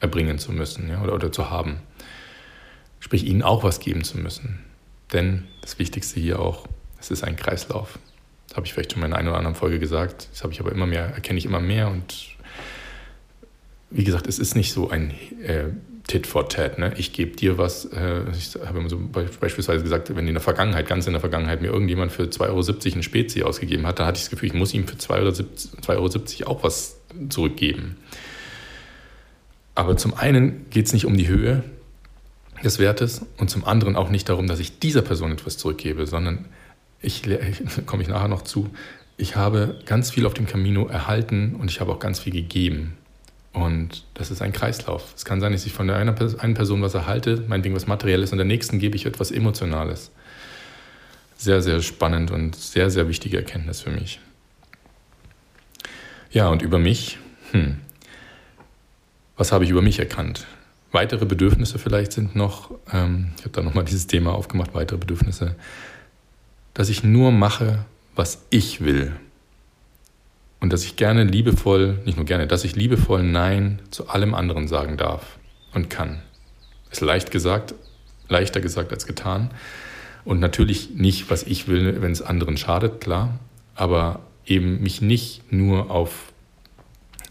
erbringen zu müssen ja, oder, oder zu haben. Sprich, ihnen auch was geben zu müssen. Denn das Wichtigste hier auch, es ist ein Kreislauf. Das habe ich vielleicht schon in einer oder anderen Folge gesagt. Das habe ich aber immer mehr, erkenne ich immer mehr und wie gesagt, es ist nicht so ein äh, Tit for Tat. Ne? Ich gebe dir was. Äh, ich habe immer so beispielsweise gesagt, wenn in der Vergangenheit, ganz in der Vergangenheit, mir irgendjemand für 2,70 Euro ein Spezi ausgegeben hat, dann hatte ich das Gefühl, ich muss ihm für 2,70 Euro auch was zurückgeben. Aber zum einen geht es nicht um die Höhe des Wertes und zum anderen auch nicht darum, dass ich dieser Person etwas zurückgebe, sondern ich, komme ich nachher noch zu, ich habe ganz viel auf dem Camino erhalten und ich habe auch ganz viel gegeben. Und das ist ein Kreislauf. Es kann sein, dass ich von der einen Person was erhalte, mein Ding was Materielles, und der nächsten gebe ich etwas Emotionales. Sehr, sehr spannend und sehr, sehr wichtige Erkenntnis für mich. Ja, und über mich, hm, was habe ich über mich erkannt? Weitere Bedürfnisse vielleicht sind noch, ähm, ich habe da nochmal dieses Thema aufgemacht, weitere Bedürfnisse, dass ich nur mache, was ich will und dass ich gerne liebevoll, nicht nur gerne, dass ich liebevoll Nein zu allem anderen sagen darf und kann. Ist leicht gesagt, Leichter gesagt als getan. Und natürlich nicht, was ich will, wenn es anderen schadet, klar. Aber eben mich nicht nur auf,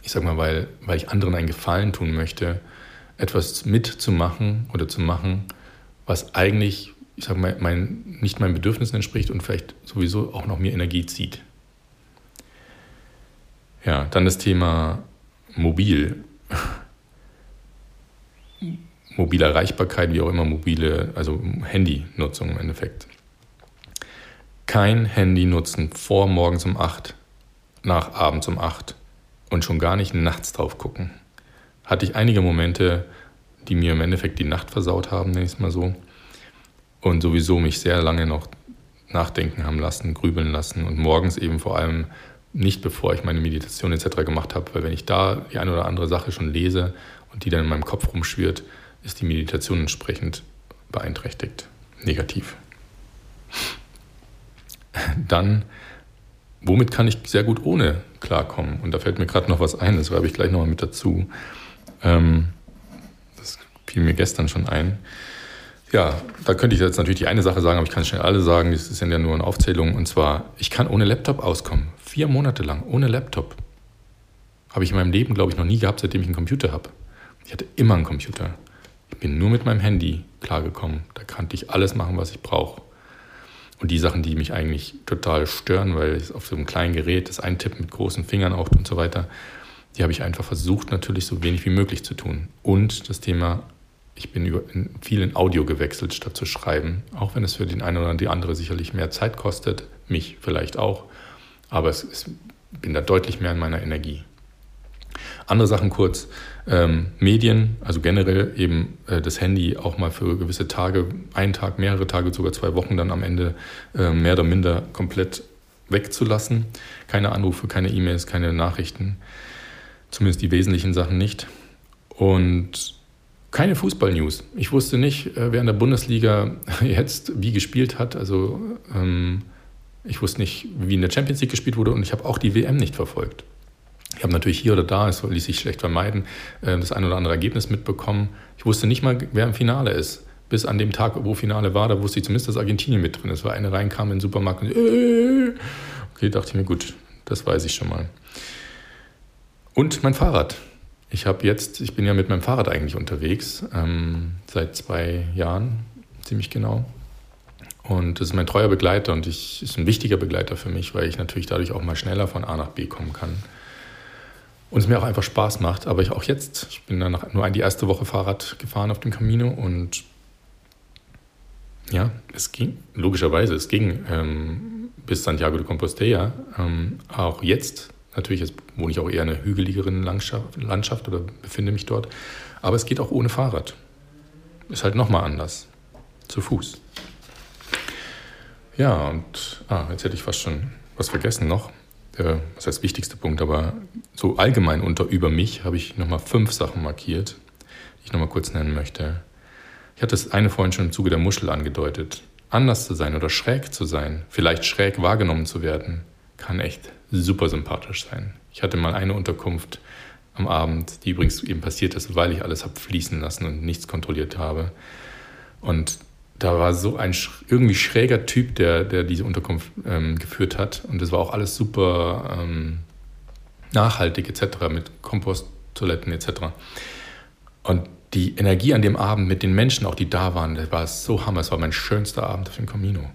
ich sag mal, weil, weil ich anderen einen Gefallen tun möchte, etwas mitzumachen oder zu machen, was eigentlich, ich sag mal, mein, nicht meinen Bedürfnissen entspricht und vielleicht sowieso auch noch mehr Energie zieht. Ja, dann das Thema mobil. Mobile Erreichbarkeit, wie auch immer, mobile, also Handynutzung im Endeffekt. Kein Handy nutzen vor morgens um 8, nach abends um 8 und schon gar nicht nachts drauf gucken. Hatte ich einige Momente, die mir im Endeffekt die Nacht versaut haben, nenne ich es mal so. Und sowieso mich sehr lange noch nachdenken haben lassen, grübeln lassen und morgens eben vor allem nicht bevor ich meine Meditation etc. gemacht habe, weil wenn ich da die eine oder andere Sache schon lese und die dann in meinem Kopf rumschwirrt, ist die Meditation entsprechend beeinträchtigt, negativ. Dann, womit kann ich sehr gut ohne klarkommen? Und da fällt mir gerade noch was ein, das schreibe ich gleich nochmal mit dazu. Ähm, das fiel mir gestern schon ein. Ja, da könnte ich jetzt natürlich die eine Sache sagen, aber ich kann schnell alle sagen, das ist ja nur eine Aufzählung. Und zwar, ich kann ohne Laptop auskommen. Vier Monate lang, ohne Laptop. Habe ich in meinem Leben, glaube ich, noch nie gehabt, seitdem ich einen Computer habe. Ich hatte immer einen Computer. Ich bin nur mit meinem Handy klargekommen. Da kannte ich alles machen, was ich brauche. Und die Sachen, die mich eigentlich total stören, weil ich auf so einem kleinen Gerät das Eintippen mit großen Fingern auch und so weiter, die habe ich einfach versucht, natürlich so wenig wie möglich zu tun. Und das Thema ich bin über, in, viel in Audio gewechselt, statt zu schreiben. Auch wenn es für den einen oder die andere sicherlich mehr Zeit kostet, mich vielleicht auch. Aber es, es bin da deutlich mehr in meiner Energie. Andere Sachen kurz, ähm, Medien, also generell eben äh, das Handy auch mal für gewisse Tage, einen Tag, mehrere Tage, sogar zwei Wochen dann am Ende äh, mehr oder minder komplett wegzulassen. Keine Anrufe, keine E-Mails, keine Nachrichten, zumindest die wesentlichen Sachen nicht. Und keine Fußball-News. Ich wusste nicht, äh, wer in der Bundesliga jetzt wie gespielt hat. Also ähm, ich wusste nicht, wie in der Champions League gespielt wurde und ich habe auch die WM nicht verfolgt. Ich habe natürlich hier oder da, es ließ sich schlecht vermeiden, äh, das ein oder andere Ergebnis mitbekommen. Ich wusste nicht mal, wer im Finale ist. Bis an dem Tag, wo Finale war, da wusste ich zumindest, dass Argentinien mit drin ist. Weil eine reinkam in den Supermarkt und äh, okay, dachte ich mir, gut, das weiß ich schon mal. Und mein Fahrrad. Ich habe jetzt, ich bin ja mit meinem Fahrrad eigentlich unterwegs, ähm, seit zwei Jahren, ziemlich genau. Und das ist mein treuer Begleiter und ich ist ein wichtiger Begleiter für mich, weil ich natürlich dadurch auch mal schneller von A nach B kommen kann. Und es mir auch einfach Spaß macht. Aber ich auch jetzt, ich bin dann nur die erste Woche Fahrrad gefahren auf dem Camino und ja, es ging, logischerweise, es ging ähm, bis Santiago de Compostela. Ähm, auch jetzt Natürlich jetzt wohne ich auch eher in einer hügeligeren Landschaft, Landschaft oder befinde mich dort. Aber es geht auch ohne Fahrrad. Ist halt nochmal anders. Zu Fuß. Ja, und ah, jetzt hätte ich fast schon was vergessen noch. Der, was heißt wichtigste Punkt, aber so allgemein unter über mich habe ich nochmal fünf Sachen markiert, die ich nochmal kurz nennen möchte. Ich hatte das eine vorhin schon im Zuge der Muschel angedeutet. Anders zu sein oder schräg zu sein, vielleicht schräg wahrgenommen zu werden, kann echt super sympathisch sein. Ich hatte mal eine Unterkunft am Abend, die übrigens eben passiert ist, weil ich alles habe fließen lassen und nichts kontrolliert habe. Und da war so ein irgendwie schräger Typ, der, der diese Unterkunft ähm, geführt hat. Und das war auch alles super ähm, nachhaltig etc. mit Komposttoiletten etc. Und die Energie an dem Abend mit den Menschen, auch die da waren, das war so hammer. Es war mein schönster Abend auf dem Camino.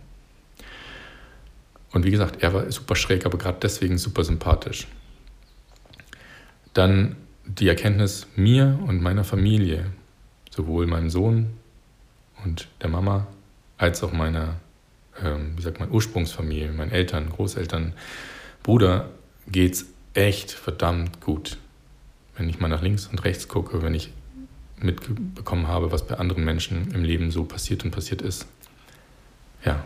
Und wie gesagt, er war super schräg, aber gerade deswegen super sympathisch. Dann die Erkenntnis mir und meiner Familie, sowohl meinem Sohn und der Mama, als auch meiner, ähm, wie sagt man, Ursprungsfamilie, meinen Eltern, Großeltern, Bruder, geht's echt verdammt gut. Wenn ich mal nach links und rechts gucke, wenn ich mitbekommen habe, was bei anderen Menschen im Leben so passiert und passiert ist. Ja,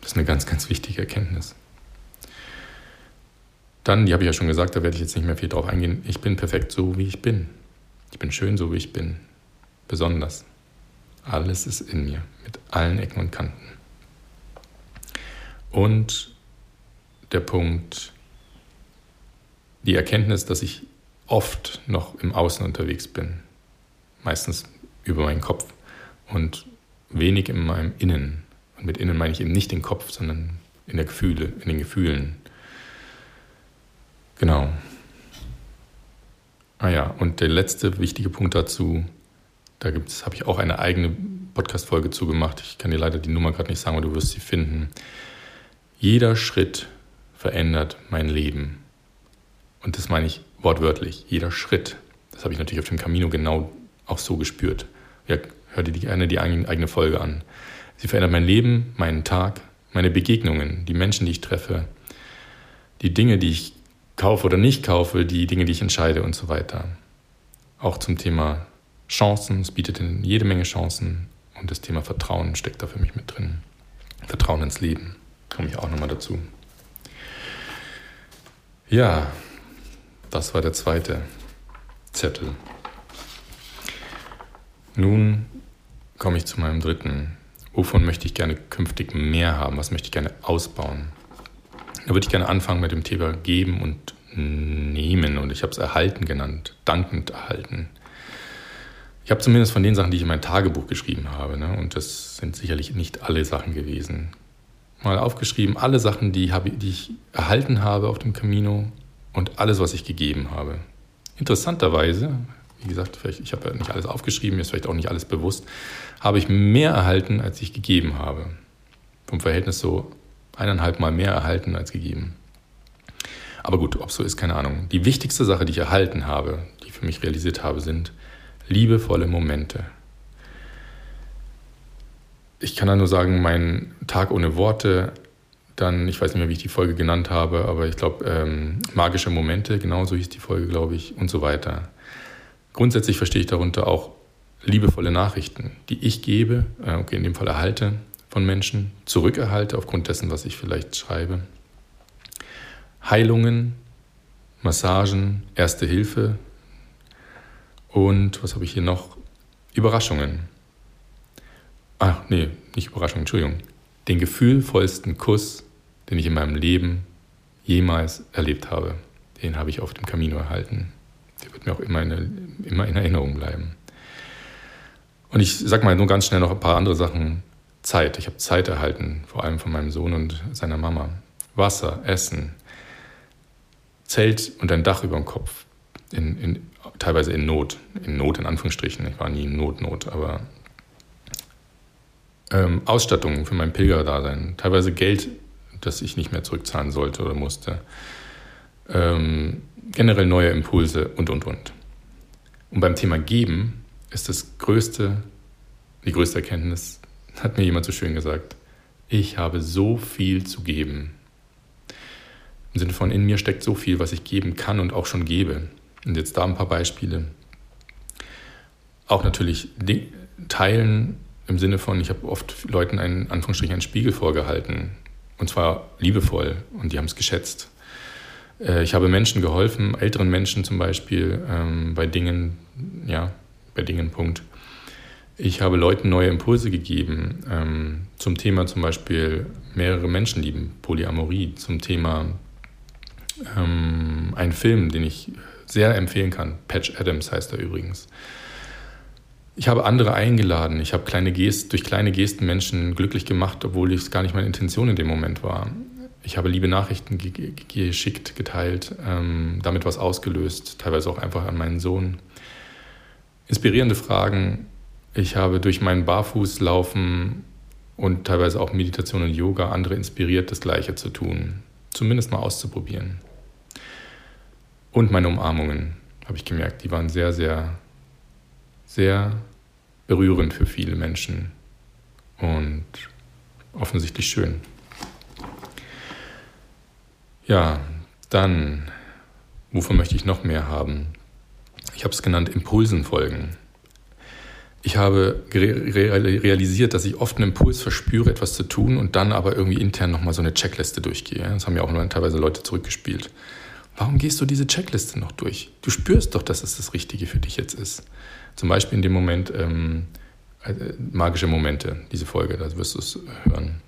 das ist eine ganz, ganz wichtige Erkenntnis. Dann, die habe ich ja schon gesagt, da werde ich jetzt nicht mehr viel drauf eingehen. Ich bin perfekt so, wie ich bin. Ich bin schön so, wie ich bin. Besonders. Alles ist in mir, mit allen Ecken und Kanten. Und der Punkt, die Erkenntnis, dass ich oft noch im Außen unterwegs bin. Meistens über meinen Kopf. Und wenig in meinem Innen. Und mit Innen meine ich eben nicht den Kopf, sondern in der Gefühle, in den Gefühlen. Genau. Ah ja, und der letzte wichtige Punkt dazu, da habe ich auch eine eigene Podcast-Folge zugemacht. Ich kann dir leider die Nummer gerade nicht sagen, aber du wirst sie finden. Jeder Schritt verändert mein Leben. Und das meine ich wortwörtlich. Jeder Schritt. Das habe ich natürlich auf dem Camino genau auch so gespürt. Ja, hör dir gerne die eigene Folge an. Sie verändert mein Leben, meinen Tag, meine Begegnungen, die Menschen, die ich treffe, die Dinge, die ich kaufe oder nicht kaufe, die Dinge, die ich entscheide und so weiter. Auch zum Thema Chancen, es bietet jede Menge Chancen und das Thema Vertrauen steckt da für mich mit drin. Vertrauen ins Leben, komme ich auch nochmal dazu. Ja, das war der zweite Zettel. Nun komme ich zu meinem dritten. Wovon möchte ich gerne künftig mehr haben? Was möchte ich gerne ausbauen? Da würde ich gerne anfangen mit dem Thema geben und nehmen. Und ich habe es erhalten genannt, dankend erhalten. Ich habe zumindest von den Sachen, die ich in mein Tagebuch geschrieben habe, ne, und das sind sicherlich nicht alle Sachen gewesen, mal aufgeschrieben, alle Sachen, die, habe, die ich erhalten habe auf dem Camino und alles, was ich gegeben habe. Interessanterweise, wie gesagt, vielleicht, ich habe ja nicht alles aufgeschrieben, mir ist vielleicht auch nicht alles bewusst, habe ich mehr erhalten, als ich gegeben habe. Vom Verhältnis so eineinhalb Mal mehr erhalten als gegeben. Aber gut, ob so ist, keine Ahnung. Die wichtigste Sache, die ich erhalten habe, die ich für mich realisiert habe, sind liebevolle Momente. Ich kann da nur sagen, mein Tag ohne Worte, dann, ich weiß nicht mehr, wie ich die Folge genannt habe, aber ich glaube, ähm, magische Momente, genauso hieß die Folge, glaube ich, und so weiter. Grundsätzlich verstehe ich darunter auch liebevolle Nachrichten, die ich gebe, äh, okay, in dem Fall erhalte, von Menschen zurückerhalte aufgrund dessen, was ich vielleicht schreibe. Heilungen, Massagen, Erste Hilfe und was habe ich hier noch? Überraschungen. Ach nee, nicht Überraschungen, Entschuldigung. Den gefühlvollsten Kuss, den ich in meinem Leben jemals erlebt habe, den habe ich auf dem Camino erhalten. Der wird mir auch immer in, immer in Erinnerung bleiben. Und ich sage mal nur ganz schnell noch ein paar andere Sachen Zeit. Ich habe Zeit erhalten, vor allem von meinem Sohn und seiner Mama. Wasser, Essen, Zelt und ein Dach über dem Kopf. In, in, teilweise in Not. In Not in Anführungsstrichen. Ich war nie in Not, Not, aber ähm, Ausstattung für mein Pilgerdasein. Teilweise Geld, das ich nicht mehr zurückzahlen sollte oder musste. Ähm, generell neue Impulse und, und, und. Und beim Thema Geben ist das größte, die größte Erkenntnis, hat mir jemand so schön gesagt, ich habe so viel zu geben. Im Sinne von, in mir steckt so viel, was ich geben kann und auch schon gebe. Und jetzt da ein paar Beispiele. Auch natürlich teilen im Sinne von, ich habe oft Leuten einen Anführungsstrichen einen Spiegel vorgehalten. Und zwar liebevoll und die haben es geschätzt. Äh, ich habe Menschen geholfen, älteren Menschen zum Beispiel, ähm, bei Dingen, ja, bei Dingen, Punkt, ich habe Leuten neue Impulse gegeben ähm, zum Thema zum Beispiel mehrere Menschen lieben, Polyamorie, zum Thema ähm, ein Film, den ich sehr empfehlen kann. Patch Adams heißt er übrigens. Ich habe andere eingeladen. Ich habe kleine Gest, durch kleine Gesten Menschen glücklich gemacht, obwohl es gar nicht meine Intention in dem Moment war. Ich habe liebe Nachrichten geschickt, geteilt, ähm, damit was ausgelöst, teilweise auch einfach an meinen Sohn. Inspirierende Fragen ich habe durch mein Barfußlaufen und teilweise auch Meditation und Yoga andere inspiriert, das Gleiche zu tun. Zumindest mal auszuprobieren. Und meine Umarmungen, habe ich gemerkt, die waren sehr, sehr, sehr berührend für viele Menschen und offensichtlich schön. Ja, dann, wovon möchte ich noch mehr haben? Ich habe es genannt, Impulsen folgen. Ich habe realisiert, dass ich oft einen Impuls verspüre, etwas zu tun und dann aber irgendwie intern nochmal so eine Checkliste durchgehe. Das haben ja auch teilweise Leute zurückgespielt. Warum gehst du diese Checkliste noch durch? Du spürst doch, dass es das Richtige für dich jetzt ist. Zum Beispiel in dem Moment, ähm, äh, magische Momente, diese Folge, da wirst du es hören.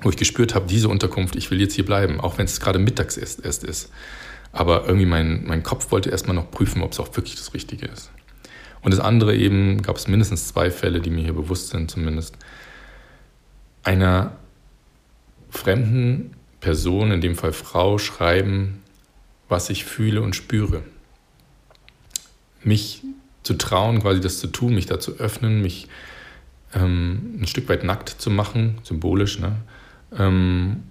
Wo ich gespürt habe, diese Unterkunft, ich will jetzt hier bleiben, auch wenn es gerade mittags erst, ist. Aber irgendwie mein, mein Kopf wollte erstmal noch prüfen, ob es auch wirklich das Richtige ist. Und das andere eben, gab es mindestens zwei Fälle, die mir hier bewusst sind zumindest, einer fremden Person, in dem Fall Frau, schreiben, was ich fühle und spüre. Mich zu trauen, quasi das zu tun, mich da zu öffnen, mich ähm, ein Stück weit nackt zu machen, symbolisch, ne? Ähm,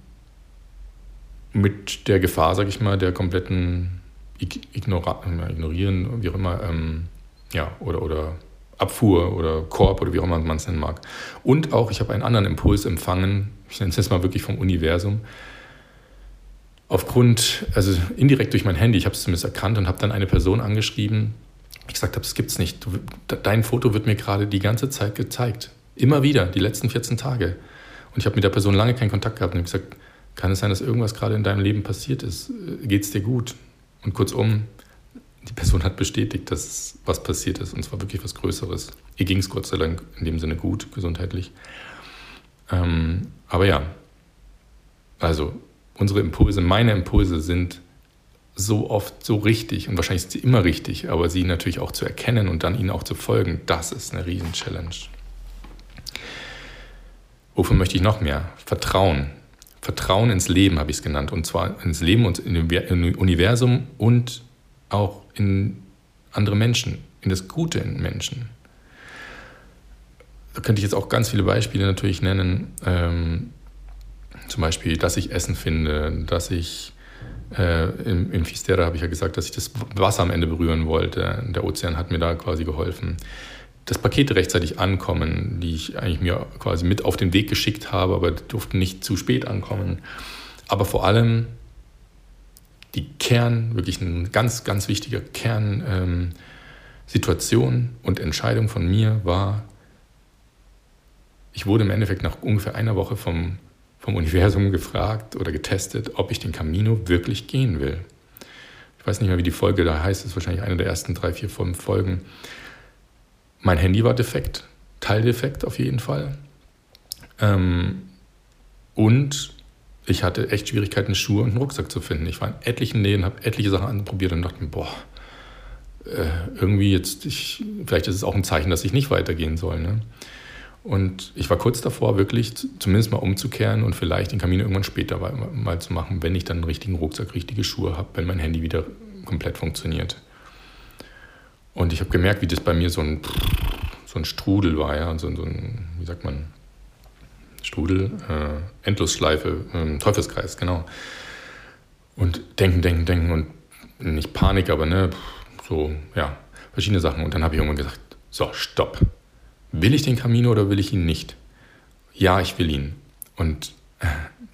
mit der Gefahr, sag ich mal, der kompletten Ignora Ignorieren, wie auch immer, ähm, ja, oder, oder Abfuhr oder Korb oder wie auch immer man es nennen mag. Und auch, ich habe einen anderen Impuls empfangen, ich nenne es jetzt mal wirklich vom Universum, aufgrund, also indirekt durch mein Handy, ich habe es zumindest erkannt und habe dann eine Person angeschrieben, ich gesagt habe, das gibt es nicht. Du, dein Foto wird mir gerade die ganze Zeit gezeigt. Immer wieder, die letzten 14 Tage. Und ich habe mit der Person lange keinen Kontakt gehabt und habe gesagt, kann es sein, dass irgendwas gerade in deinem Leben passiert ist? Geht es dir gut? Und kurzum, die Person hat bestätigt, dass was passiert ist und zwar wirklich was Größeres. Ihr ging es Gott sei Dank in dem Sinne gut, gesundheitlich. Ähm, aber ja, also unsere Impulse, meine Impulse sind so oft so richtig und wahrscheinlich sind sie immer richtig, aber sie natürlich auch zu erkennen und dann ihnen auch zu folgen, das ist eine Riesen-Challenge. Wofür möchte ich noch mehr? Vertrauen. Vertrauen ins Leben habe ich es genannt. Und zwar ins Leben und in im Universum und auch in andere Menschen, in das Gute in Menschen. Da könnte ich jetzt auch ganz viele Beispiele natürlich nennen. Ähm, zum Beispiel, dass ich Essen finde, dass ich äh, im, im Fistera habe ich ja gesagt, dass ich das Wasser am Ende berühren wollte. Der Ozean hat mir da quasi geholfen. Dass Pakete rechtzeitig ankommen, die ich eigentlich mir quasi mit auf den Weg geschickt habe, aber durften nicht zu spät ankommen. Aber vor allem die Kern, wirklich eine ganz, ganz wichtige Kernsituation ähm, und Entscheidung von mir war, ich wurde im Endeffekt nach ungefähr einer Woche vom, vom Universum gefragt oder getestet, ob ich den Camino wirklich gehen will. Ich weiß nicht mehr, wie die Folge da heißt, das ist wahrscheinlich eine der ersten drei, vier, fünf Folgen. Mein Handy war defekt, Teildefekt auf jeden Fall. Ähm, und ich hatte echt Schwierigkeiten, Schuhe und einen Rucksack zu finden. Ich war in etlichen Läden, habe etliche Sachen anprobiert und dachte mir, boah, äh, irgendwie jetzt, ich, vielleicht ist es auch ein Zeichen, dass ich nicht weitergehen soll. Ne? Und ich war kurz davor, wirklich zumindest mal umzukehren und vielleicht den Kamin irgendwann später mal zu machen, wenn ich dann einen richtigen Rucksack, richtige Schuhe habe, wenn mein Handy wieder komplett funktioniert. Und ich habe gemerkt, wie das bei mir so ein, so ein Strudel war, ja, so, so ein, wie sagt man, Strudel, äh, Endlosschleife, äh, Teufelskreis, genau. Und denken, denken, denken und nicht Panik, aber ne, so, ja, verschiedene Sachen. Und dann habe ich irgendwann gesagt, so, stopp. Will ich den Camino oder will ich ihn nicht? Ja, ich will ihn. Und äh,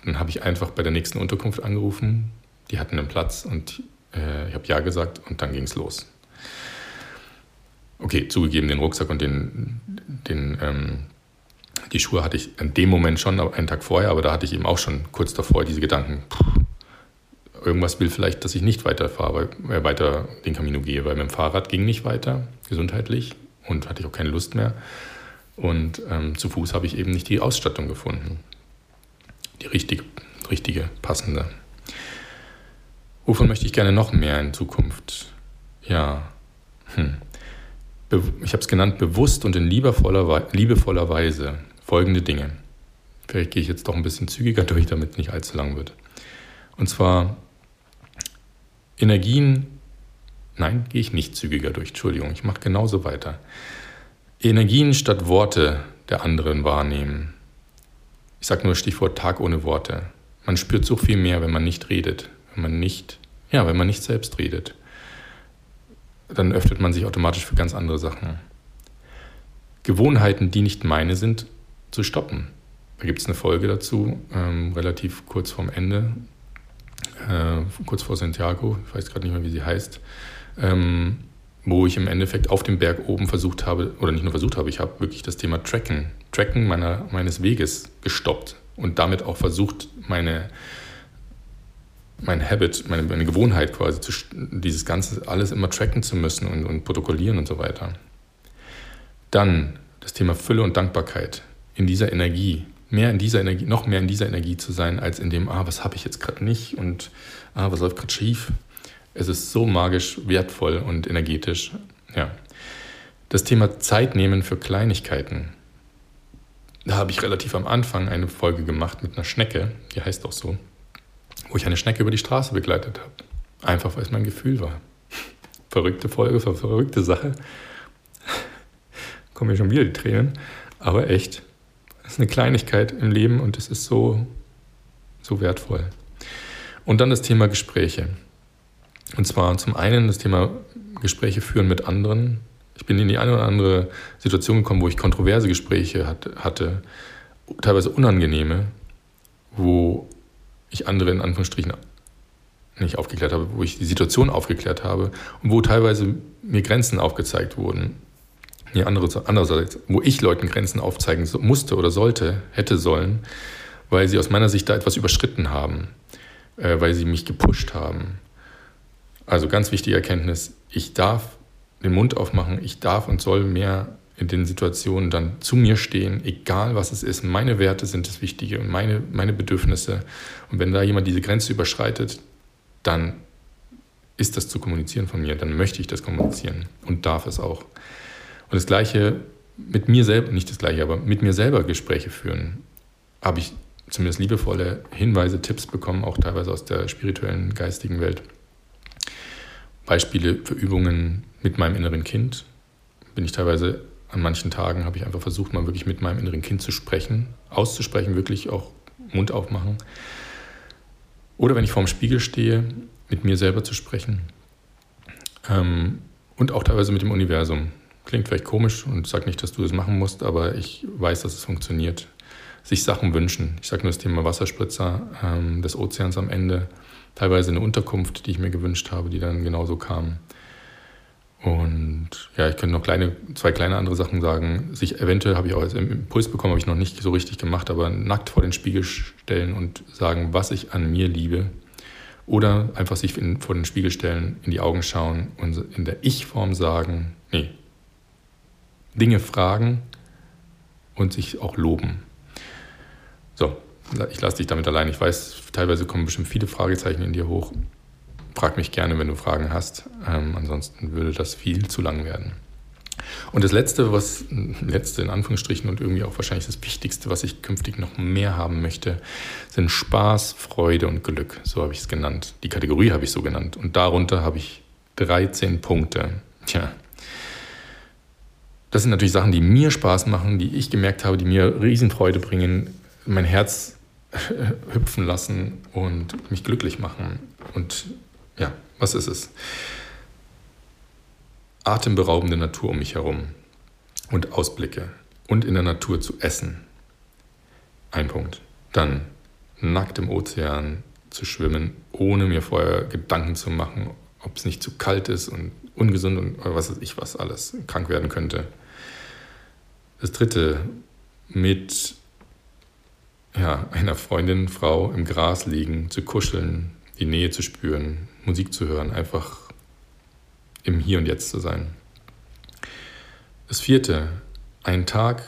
dann habe ich einfach bei der nächsten Unterkunft angerufen. Die hatten einen Platz und äh, ich habe Ja gesagt und dann ging es los. Okay, zugegeben, den Rucksack und den, den ähm, die Schuhe hatte ich in dem Moment schon, einen Tag vorher, aber da hatte ich eben auch schon kurz davor diese Gedanken, irgendwas will vielleicht, dass ich nicht weiterfahre, äh, weiter den Camino gehe, weil mit dem Fahrrad ging nicht weiter, gesundheitlich, und hatte ich auch keine Lust mehr. Und ähm, zu Fuß habe ich eben nicht die Ausstattung gefunden. Die richtige, richtige, passende. Wovon möchte ich gerne noch mehr in Zukunft? Ja, hm. ich habe es genannt, bewusst und in liebevoller, liebevoller Weise folgende Dinge. Vielleicht gehe ich jetzt doch ein bisschen zügiger durch, damit es nicht allzu lang wird. Und zwar Energien, nein, gehe ich nicht zügiger durch, Entschuldigung, ich mache genauso weiter. Energien statt Worte der anderen wahrnehmen. Ich sage nur Stichwort Tag ohne Worte. Man spürt so viel mehr, wenn man nicht redet, wenn man nicht, ja, wenn man nicht selbst redet. Dann öffnet man sich automatisch für ganz andere Sachen. Gewohnheiten, die nicht meine sind, zu stoppen. Da gibt es eine Folge dazu, ähm, relativ kurz vorm Ende, äh, kurz vor Santiago, ich weiß gerade nicht mehr, wie sie heißt, ähm, wo ich im Endeffekt auf dem Berg oben versucht habe, oder nicht nur versucht habe, ich habe wirklich das Thema Tracken, Tracken meiner, meines Weges gestoppt und damit auch versucht, meine, mein Habit, meine, meine Gewohnheit quasi, zu, dieses Ganze alles immer tracken zu müssen und, und protokollieren und so weiter. Dann das Thema Fülle und Dankbarkeit in dieser Energie, mehr in dieser Energie, noch mehr in dieser Energie zu sein, als in dem, ah, was habe ich jetzt gerade nicht und ah, was läuft gerade schief. Es ist so magisch wertvoll und energetisch. Ja. Das Thema Zeit nehmen für Kleinigkeiten. Da habe ich relativ am Anfang eine Folge gemacht mit einer Schnecke, die heißt auch so, wo ich eine Schnecke über die Straße begleitet habe. Einfach weil es mein Gefühl war. Verrückte Folge, verrückte Sache. Kommen mir schon wieder die Tränen. Aber echt, es ist eine Kleinigkeit im Leben und es ist so, so wertvoll. Und dann das Thema Gespräche. Und zwar zum einen das Thema Gespräche führen mit anderen. Ich bin in die eine oder andere Situation gekommen, wo ich kontroverse Gespräche hatte, teilweise unangenehme, wo ich andere in Anführungsstrichen nicht aufgeklärt habe, wo ich die Situation aufgeklärt habe und wo teilweise mir Grenzen aufgezeigt wurden. Nee, andererseits, wo ich Leuten Grenzen aufzeigen musste oder sollte, hätte sollen, weil sie aus meiner Sicht da etwas überschritten haben, äh, weil sie mich gepusht haben. Also ganz wichtige Erkenntnis, ich darf den Mund aufmachen, ich darf und soll mehr in den Situationen dann zu mir stehen, egal was es ist. Meine Werte sind das Wichtige und meine, meine Bedürfnisse. Und wenn da jemand diese Grenze überschreitet, dann ist das zu kommunizieren von mir, dann möchte ich das kommunizieren und darf es auch. Und das Gleiche mit mir selber, nicht das Gleiche, aber mit mir selber Gespräche führen, habe ich zumindest liebevolle Hinweise, Tipps bekommen, auch teilweise aus der spirituellen, geistigen Welt. Beispiele für Übungen mit meinem inneren Kind. Bin ich teilweise an manchen Tagen, habe ich einfach versucht, mal wirklich mit meinem inneren Kind zu sprechen, auszusprechen, wirklich auch Mund aufmachen. Oder wenn ich vorm Spiegel stehe, mit mir selber zu sprechen. Ähm, und auch teilweise mit dem Universum. Klingt vielleicht komisch und sage nicht, dass du das machen musst, aber ich weiß, dass es funktioniert. Sich Sachen wünschen. Ich sage nur das Thema Wasserspritzer ähm, des Ozeans am Ende. Teilweise eine Unterkunft, die ich mir gewünscht habe, die dann genauso kam. Und ja, ich könnte noch kleine, zwei kleine andere Sachen sagen. Sich eventuell habe ich auch als Impuls bekommen, habe ich noch nicht so richtig gemacht, aber nackt vor den Spiegel stellen und sagen, was ich an mir liebe. Oder einfach sich in, vor den Spiegel stellen, in die Augen schauen und in der Ich-Form sagen, nee, Dinge fragen und sich auch loben. So, ich lasse dich damit allein. Ich weiß, teilweise kommen bestimmt viele Fragezeichen in dir hoch. Frag mich gerne, wenn du Fragen hast. Ähm, ansonsten würde das viel zu lang werden. Und das Letzte, was, letzte in Anführungsstrichen und irgendwie auch wahrscheinlich das Wichtigste, was ich künftig noch mehr haben möchte, sind Spaß, Freude und Glück. So habe ich es genannt. Die Kategorie habe ich so genannt. Und darunter habe ich 13 Punkte. Tja. Das sind natürlich Sachen, die mir Spaß machen, die ich gemerkt habe, die mir Riesenfreude bringen, mein Herz hüpfen lassen und mich glücklich machen. Und ja, was ist es? Atemberaubende Natur um mich herum und Ausblicke und in der Natur zu essen. Ein Punkt. Dann nackt im Ozean zu schwimmen, ohne mir vorher Gedanken zu machen, ob es nicht zu kalt ist und ungesund und was weiß ich was alles krank werden könnte. Das dritte, mit ja, einer Freundin, Frau im Gras liegen, zu kuscheln, die Nähe zu spüren, Musik zu hören, einfach im Hier und Jetzt zu sein. Das vierte, ein Tag,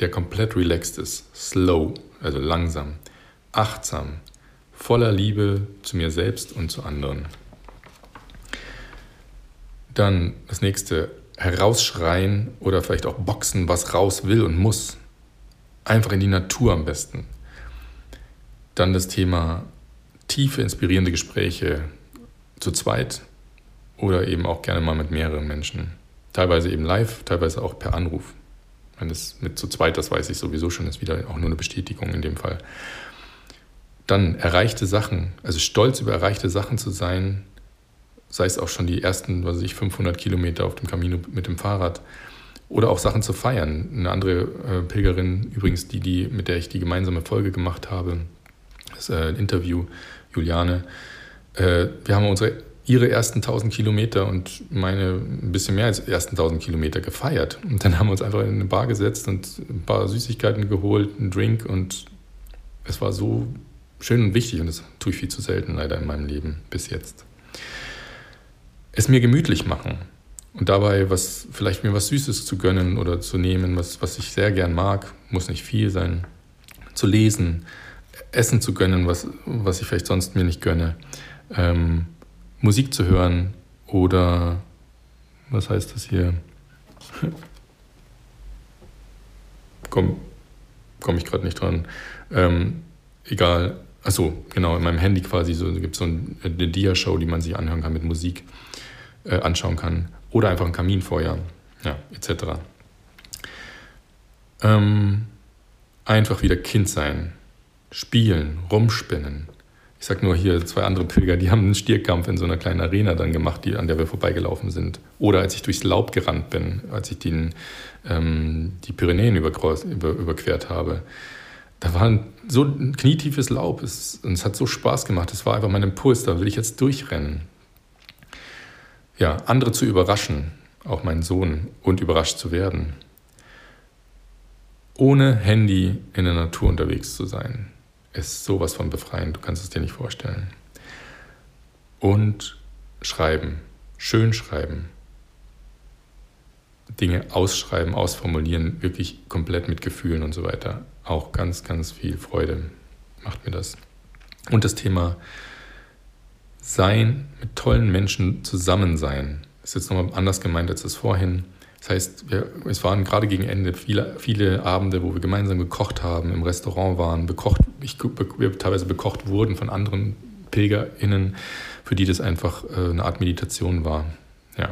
der komplett relaxed ist, slow, also langsam, achtsam, voller Liebe zu mir selbst und zu anderen. Dann das nächste, herausschreien oder vielleicht auch boxen, was raus will und muss. Einfach in die Natur am besten. Dann das Thema tiefe, inspirierende Gespräche zu zweit oder eben auch gerne mal mit mehreren Menschen. Teilweise eben live, teilweise auch per Anruf. Wenn es mit zu zweit, das weiß ich sowieso schon, ist wieder auch nur eine Bestätigung in dem Fall. Dann erreichte Sachen, also stolz über erreichte Sachen zu sein, sei es auch schon die ersten, was weiß ich, 500 Kilometer auf dem Camino mit dem Fahrrad oder auch Sachen zu feiern. Eine andere äh, Pilgerin, übrigens die, die, mit der ich die gemeinsame Folge gemacht habe, das äh, Interview, Juliane, äh, wir haben unsere, ihre ersten 1000 Kilometer und meine ein bisschen mehr als ersten 1000 Kilometer gefeiert. Und dann haben wir uns einfach in eine Bar gesetzt und ein paar Süßigkeiten geholt, einen Drink und es war so schön und wichtig und das tue ich viel zu selten leider in meinem Leben bis jetzt. Es mir gemütlich machen und dabei was, vielleicht mir was Süßes zu gönnen oder zu nehmen, was, was ich sehr gern mag, muss nicht viel sein, zu lesen, Essen zu gönnen, was, was ich vielleicht sonst mir nicht gönne, ähm, Musik zu hören oder was heißt das hier? Komme komm ich gerade nicht dran. Ähm, egal. Achso, genau, in meinem Handy quasi so, gibt es so eine Dia-Show, die man sich anhören kann mit Musik, äh, anschauen kann. Oder einfach ein Kaminfeuer, ja, etc. Ähm, einfach wieder Kind sein, spielen, rumspinnen. Ich sag nur hier zwei andere Pilger, die haben einen Stierkampf in so einer kleinen Arena dann gemacht, die, an der wir vorbeigelaufen sind. Oder als ich durchs Laub gerannt bin, als ich den, ähm, die Pyrenäen über, über, überquert habe. Da war ein, so ein knietiefes Laub es, und es hat so Spaß gemacht. Es war einfach mein Impuls, da will ich jetzt durchrennen. Ja, andere zu überraschen, auch meinen Sohn, und überrascht zu werden ohne Handy in der Natur unterwegs zu sein, ist sowas von befreiend. Du kannst es dir nicht vorstellen. Und schreiben, schön schreiben, Dinge ausschreiben, ausformulieren, wirklich komplett mit Gefühlen und so weiter. Auch ganz, ganz viel Freude macht mir das. Und das Thema Sein, mit tollen Menschen zusammen sein, ist jetzt nochmal anders gemeint als das vorhin. Das heißt, wir, es waren gerade gegen Ende viele, viele Abende, wo wir gemeinsam gekocht haben, im Restaurant waren, bekocht, ich, wir teilweise bekocht wurden von anderen PilgerInnen, für die das einfach äh, eine Art Meditation war. Ja.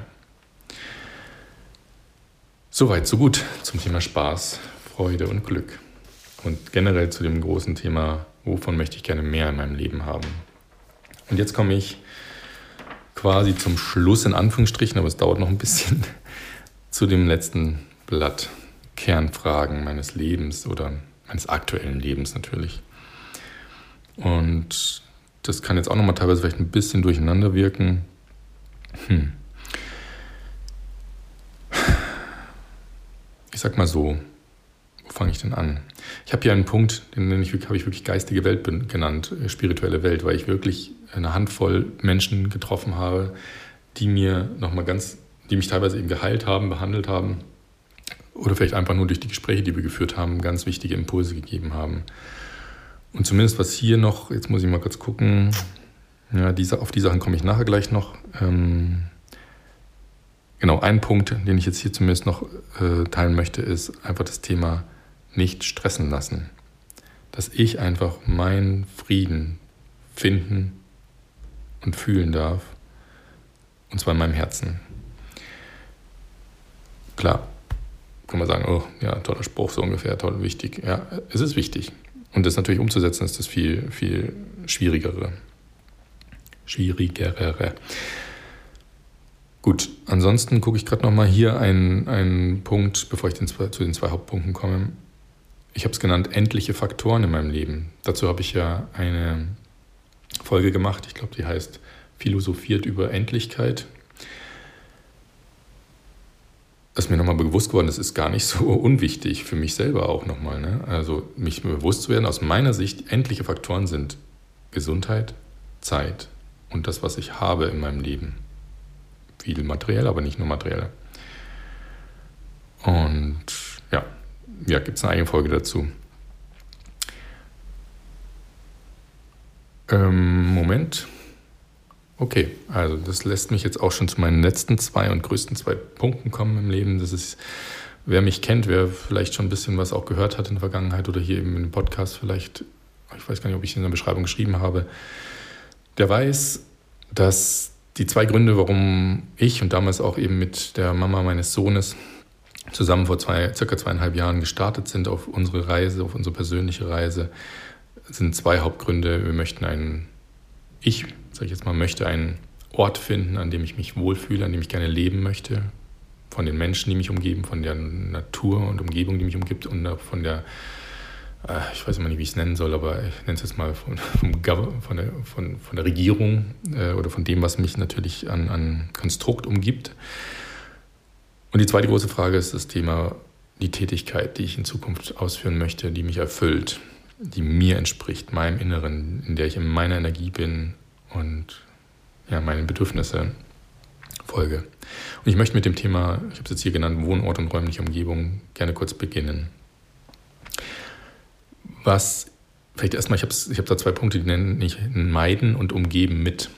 Soweit, so gut zum Thema Spaß, Freude und Glück. Und generell zu dem großen Thema, wovon möchte ich gerne mehr in meinem Leben haben. Und jetzt komme ich quasi zum Schluss in Anführungsstrichen, aber es dauert noch ein bisschen zu dem letzten Blatt Kernfragen meines Lebens oder meines aktuellen Lebens natürlich. Und das kann jetzt auch nochmal teilweise vielleicht ein bisschen durcheinander wirken. Hm. Ich sag mal so, wo fange ich denn an? Ich habe hier einen Punkt, den nenne ich, habe ich wirklich geistige Welt genannt, äh, spirituelle Welt, weil ich wirklich eine Handvoll Menschen getroffen habe, die mir nochmal ganz die mich teilweise eben geheilt haben, behandelt haben oder vielleicht einfach nur durch die Gespräche, die wir geführt haben, ganz wichtige Impulse gegeben haben. Und zumindest was hier noch, jetzt muss ich mal kurz gucken, ja, diese, auf die Sachen komme ich nachher gleich noch. Ähm, genau, ein Punkt, den ich jetzt hier zumindest noch äh, teilen möchte, ist einfach das Thema nicht stressen lassen. Dass ich einfach meinen Frieden finden und fühlen darf. Und zwar in meinem Herzen. Klar, kann man sagen, oh, ja, toller Spruch, so ungefähr, toll, wichtig. Ja, es ist wichtig. Und das natürlich umzusetzen, ist das viel, viel schwierigere. Schwierigere. Gut, ansonsten gucke ich gerade nochmal hier einen, Punkt, bevor ich den, zu den zwei Hauptpunkten komme. Ich habe es genannt, endliche Faktoren in meinem Leben. Dazu habe ich ja eine Folge gemacht, ich glaube, die heißt Philosophiert über Endlichkeit was mir nochmal bewusst geworden ist, ist gar nicht so unwichtig für mich selber auch nochmal. Ne? Also mich bewusst zu werden, aus meiner Sicht, endliche Faktoren sind Gesundheit, Zeit und das, was ich habe in meinem Leben. Viel materiell, aber nicht nur materiell. Und ja, ja gibt es eine eigene Folge dazu. Ähm, Moment. Okay, also das lässt mich jetzt auch schon zu meinen letzten zwei und größten zwei Punkten kommen im Leben. Das ist, wer mich kennt, wer vielleicht schon ein bisschen was auch gehört hat in der Vergangenheit oder hier eben dem Podcast vielleicht, ich weiß gar nicht, ob ich in der Beschreibung geschrieben habe, der weiß, dass die zwei Gründe, warum ich und damals auch eben mit der Mama meines Sohnes zusammen vor zwei, circa zweieinhalb Jahren gestartet sind auf unsere Reise, auf unsere persönliche Reise, sind zwei Hauptgründe. Wir möchten einen, ich sage ich jetzt mal, möchte einen Ort finden, an dem ich mich wohlfühle, an dem ich gerne leben möchte, von den Menschen, die mich umgeben, von der Natur und Umgebung, die mich umgibt und von der, äh, ich weiß immer nicht, wie ich es nennen soll, aber ich nenne es jetzt mal von, von, der, von, von der Regierung äh, oder von dem, was mich natürlich an, an Konstrukt umgibt. Und die zweite große Frage ist das Thema die Tätigkeit, die ich in Zukunft ausführen möchte, die mich erfüllt, die mir entspricht, meinem Inneren, in der ich in meiner Energie bin, und ja, meine Bedürfnisse folge. Und ich möchte mit dem Thema, ich habe es jetzt hier genannt, Wohnort und räumliche Umgebung, gerne kurz beginnen. Was, vielleicht erstmal, ich habe ich hab da zwei Punkte, die nenne ich meiden und umgeben mit.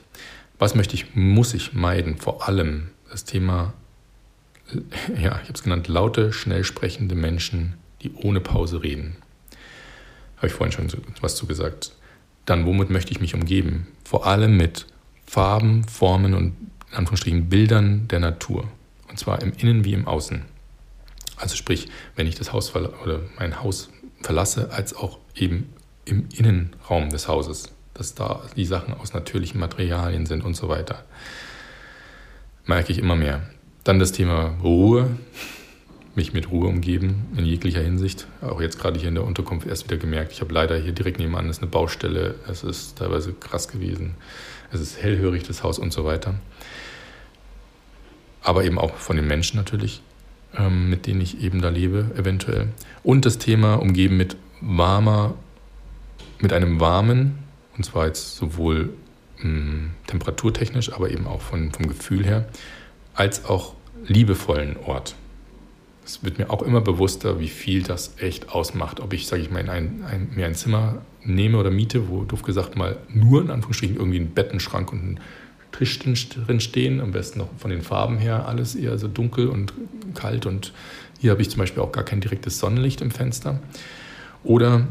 Was möchte ich, muss ich meiden? Vor allem das Thema ja, ich habe es genannt, laute, schnell sprechende Menschen, die ohne Pause reden. Habe ich vorhin schon was zu gesagt. Dann, womit möchte ich mich umgeben? Vor allem mit Farben, Formen und in Anführungsstrichen Bildern der Natur. Und zwar im Innen wie im Außen. Also sprich, wenn ich das Haus oder mein Haus verlasse, als auch eben im Innenraum des Hauses, dass da die Sachen aus natürlichen Materialien sind und so weiter. Merke ich immer mehr. Dann das Thema Ruhe, mich mit Ruhe umgeben in jeglicher Hinsicht. Auch jetzt gerade hier in der Unterkunft erst wieder gemerkt. Ich habe leider hier direkt nebenan ist eine Baustelle. Es ist teilweise krass gewesen. Es ist hellhörig, das Haus und so weiter. Aber eben auch von den Menschen natürlich, ähm, mit denen ich eben da lebe, eventuell. Und das Thema umgeben mit warmer, mit einem warmen, und zwar jetzt sowohl mh, hm, temperaturtechnisch, aber eben auch von, vom Gefühl her, als auch liebevollen Ort. Es wird mir auch immer bewusster, wie viel das echt ausmacht. Ob ich, sage ich mal, in ein, ein, mir ein Zimmer nehme oder miete, wo doof gesagt mal nur in Anführungsstrichen irgendwie ein Bettenschrank und ein Tisch drin stehen, am besten noch von den Farben her alles eher so dunkel und kalt und hier habe ich zum Beispiel auch gar kein direktes Sonnenlicht im Fenster. Oder,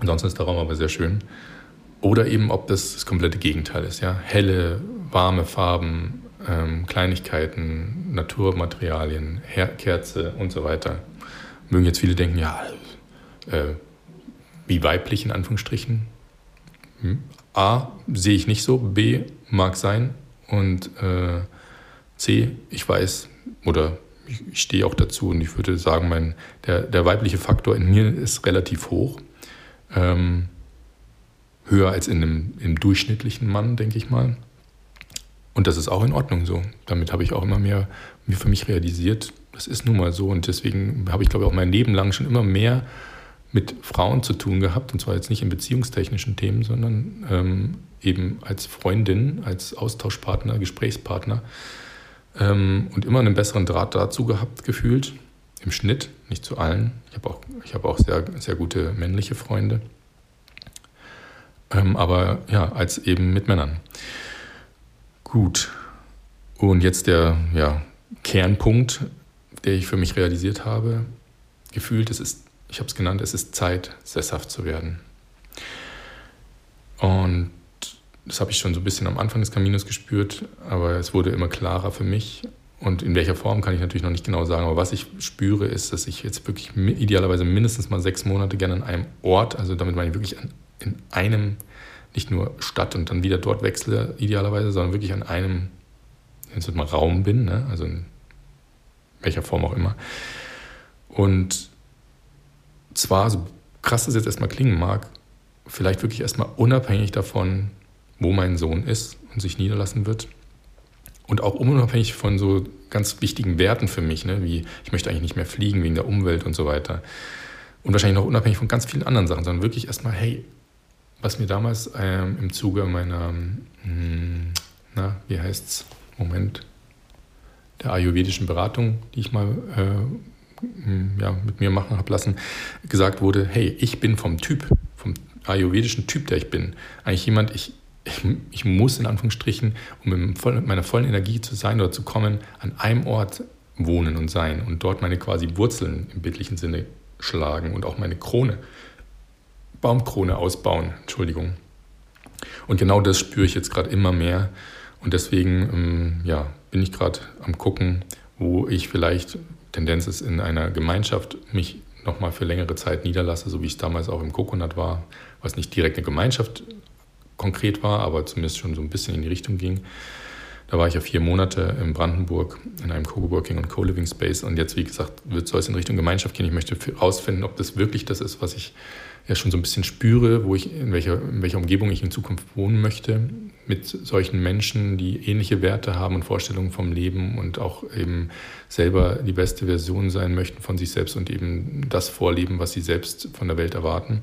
ansonsten ist der Raum aber sehr schön, oder eben ob das das komplette Gegenteil ist, ja, helle, warme Farben, ähm, Kleinigkeiten, Naturmaterialien, Her Kerze und so weiter. Mögen jetzt viele denken, ja, äh, wie weiblich in Anführungsstrichen. Hm. A, sehe ich nicht so, B, mag sein und äh, C, ich weiß oder ich, ich stehe auch dazu und ich würde sagen, mein, der, der weibliche Faktor in mir ist relativ hoch. Ähm, höher als in einem, im durchschnittlichen Mann, denke ich mal. Und das ist auch in Ordnung so. Damit habe ich auch immer mehr für mich realisiert, das ist nun mal so. Und deswegen habe ich, glaube ich, auch mein Leben lang schon immer mehr mit Frauen zu tun gehabt. Und zwar jetzt nicht in beziehungstechnischen Themen, sondern ähm, eben als Freundin, als Austauschpartner, Gesprächspartner. Ähm, und immer einen besseren Draht dazu gehabt, gefühlt. Im Schnitt, nicht zu allen. Ich habe auch, ich habe auch sehr, sehr gute männliche Freunde. Ähm, aber ja, als eben mit Männern. Gut. Und jetzt der ja, Kernpunkt, der ich für mich realisiert habe, gefühlt, es ist, ich habe es genannt, es ist Zeit, sesshaft zu werden. Und das habe ich schon so ein bisschen am Anfang des Kaminos gespürt, aber es wurde immer klarer für mich. Und in welcher Form kann ich natürlich noch nicht genau sagen, aber was ich spüre, ist, dass ich jetzt wirklich idealerweise mindestens mal sechs Monate gerne an einem Ort, also damit meine ich wirklich an, in einem nicht nur Stadt und dann wieder dort wechsle, idealerweise, sondern wirklich an einem, jetzt mal Raum bin, ne? also in welcher Form auch immer. Und zwar, so krass das jetzt erstmal klingen mag, vielleicht wirklich erstmal unabhängig davon, wo mein Sohn ist und sich niederlassen wird. Und auch unabhängig von so ganz wichtigen Werten für mich, ne? wie ich möchte eigentlich nicht mehr fliegen wegen der Umwelt und so weiter. Und wahrscheinlich noch unabhängig von ganz vielen anderen Sachen, sondern wirklich erstmal, hey, was mir damals ähm, im Zuge meiner, mh, hm, na, wie heißt's, Moment, der ayurvedischen Beratung, die ich mal äh, hm, ja, mit mir machen habe lassen, gesagt wurde, hey, ich bin vom Typ, vom ayurvedischen Typ, der ich bin, eigentlich jemand, ich, ich, ich muss in Anführungsstrichen, um in meiner vollen Energie zu sein oder zu kommen, an einem Ort wohnen und sein und dort meine quasi Wurzeln im bildlichen Sinne schlagen und auch meine Krone Baumkrone ausbauen. Entschuldigung. Und genau das spüre ich jetzt gerade immer mehr. Und deswegen ähm, ja, bin ich gerade am gucken, wo ich vielleicht, Tendenz ist in einer Gemeinschaft, mich nochmal für längere Zeit niederlasse, so wie es damals auch im Coconut war, was nicht direkt eine Gemeinschaft konkret war, aber zumindest schon so ein bisschen in die Richtung ging. Da war ich ja vier Monate in Brandenburg in einem Co-Working und Co-Living Space und jetzt, wie gesagt, soll es in Richtung Gemeinschaft gehen. Ich möchte herausfinden, ob das wirklich das ist, was ich ja schon so ein bisschen spüre, wo ich, in welcher, in welcher Umgebung ich in Zukunft wohnen möchte, mit solchen Menschen, die ähnliche Werte haben und Vorstellungen vom Leben und auch eben selber die beste Version sein möchten von sich selbst und eben das vorleben, was sie selbst von der Welt erwarten.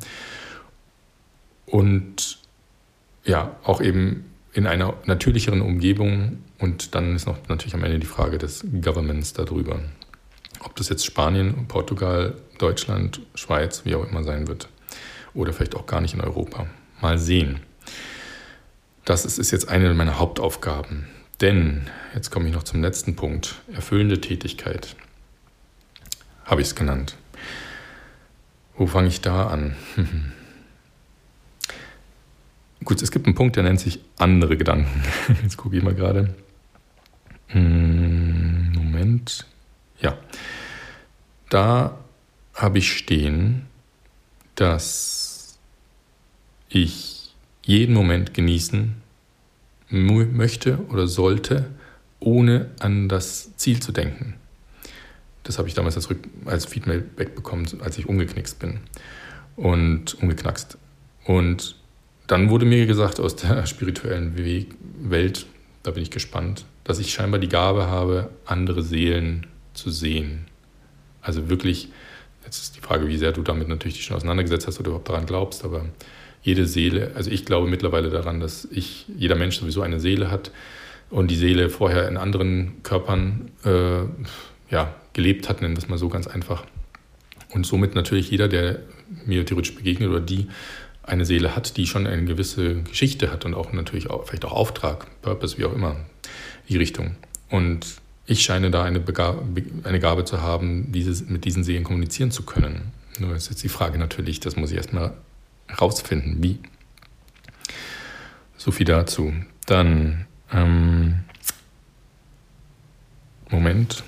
Und ja, auch eben in einer natürlicheren Umgebung und dann ist noch natürlich am Ende die Frage des Governments darüber. Ob das jetzt Spanien, Portugal, Deutschland, Schweiz, wie auch immer sein wird oder vielleicht auch gar nicht in Europa. Mal sehen. Das ist, ist jetzt eine meiner Hauptaufgaben. Denn, jetzt komme ich noch zum letzten Punkt, erfüllende Tätigkeit. Habe ich es genannt. Wo fange ich da an? Gut, es gibt einen Punkt, der nennt sich andere Gedanken. Jetzt gucke ich mal gerade. Hm, Moment. Ja. Da habe ich stehen, dass ich jeden Moment genießen möchte oder sollte, ohne an das Ziel zu denken. Das habe ich damals als, als Feedback bekommen, als ich umgeknickst bin und umgeknackst. Und dann wurde mir gesagt aus der spirituellen Welt, da bin ich gespannt, dass ich scheinbar die Gabe habe, andere Seelen zu sehen. Also wirklich, jetzt ist die Frage, wie sehr du damit natürlich dich schon auseinandergesetzt hast oder überhaupt daran glaubst, aber jede Seele, also ich glaube mittlerweile daran, dass ich, jeder Mensch sowieso eine Seele hat und die Seele vorher in anderen Körpern äh, ja, gelebt hat, nennen wir es mal so ganz einfach. Und somit natürlich jeder, der mir theoretisch begegnet oder die eine Seele hat, die schon eine gewisse Geschichte hat und auch natürlich auch, vielleicht auch Auftrag, Purpose, wie auch immer, die Richtung. Und ich scheine da eine, Begabe, eine Gabe zu haben, dieses, mit diesen Seelen kommunizieren zu können. Nur ist jetzt die Frage natürlich, das muss ich erstmal herausfinden, wie. So viel dazu. Dann, ähm, Moment,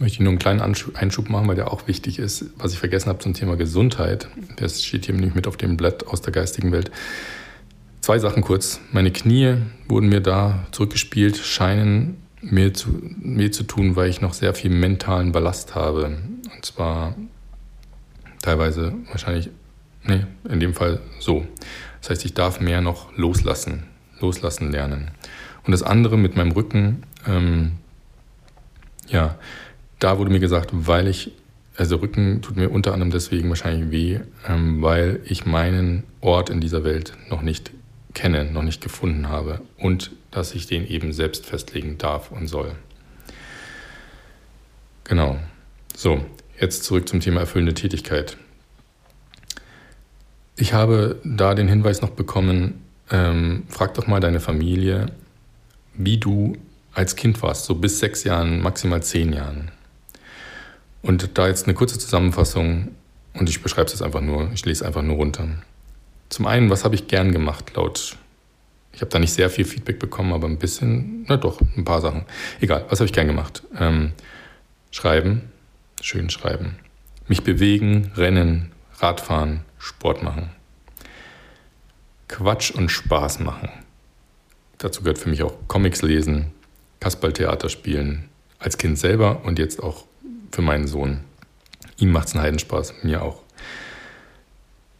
möchte ich nur einen kleinen Einschub machen, weil der auch wichtig ist, was ich vergessen habe zum Thema Gesundheit. Das steht hier nämlich mit auf dem Blatt aus der geistigen Welt. Zwei Sachen kurz. Meine Knie wurden mir da zurückgespielt, scheinen mir zu, mir zu tun, weil ich noch sehr viel mentalen Ballast habe. Und zwar teilweise wahrscheinlich, nee, in dem Fall so. Das heißt, ich darf mehr noch loslassen, loslassen lernen. Und das andere mit meinem Rücken, ähm, ja, da wurde mir gesagt, weil ich, also Rücken tut mir unter anderem deswegen wahrscheinlich weh, ähm, weil ich meinen Ort in dieser Welt noch nicht kenne, noch nicht gefunden habe und dass ich den eben selbst festlegen darf und soll. Genau. So, jetzt zurück zum Thema erfüllende Tätigkeit. Ich habe da den Hinweis noch bekommen, ähm, frag doch mal deine Familie, wie du als Kind warst, so bis sechs Jahren, maximal zehn Jahren. Und da jetzt eine kurze Zusammenfassung und ich beschreibe es einfach nur, ich lese einfach nur runter. Zum einen, was habe ich gern gemacht, laut. Ich habe da nicht sehr viel Feedback bekommen, aber ein bisschen, na doch, ein paar Sachen. Egal, was habe ich gern gemacht? Ähm, schreiben, schön schreiben. Mich bewegen, rennen, Radfahren, Sport machen. Quatsch und Spaß machen. Dazu gehört für mich auch Comics lesen, Kasperltheater spielen, als Kind selber und jetzt auch für meinen Sohn. Ihm macht es einen Heidenspaß, mir auch.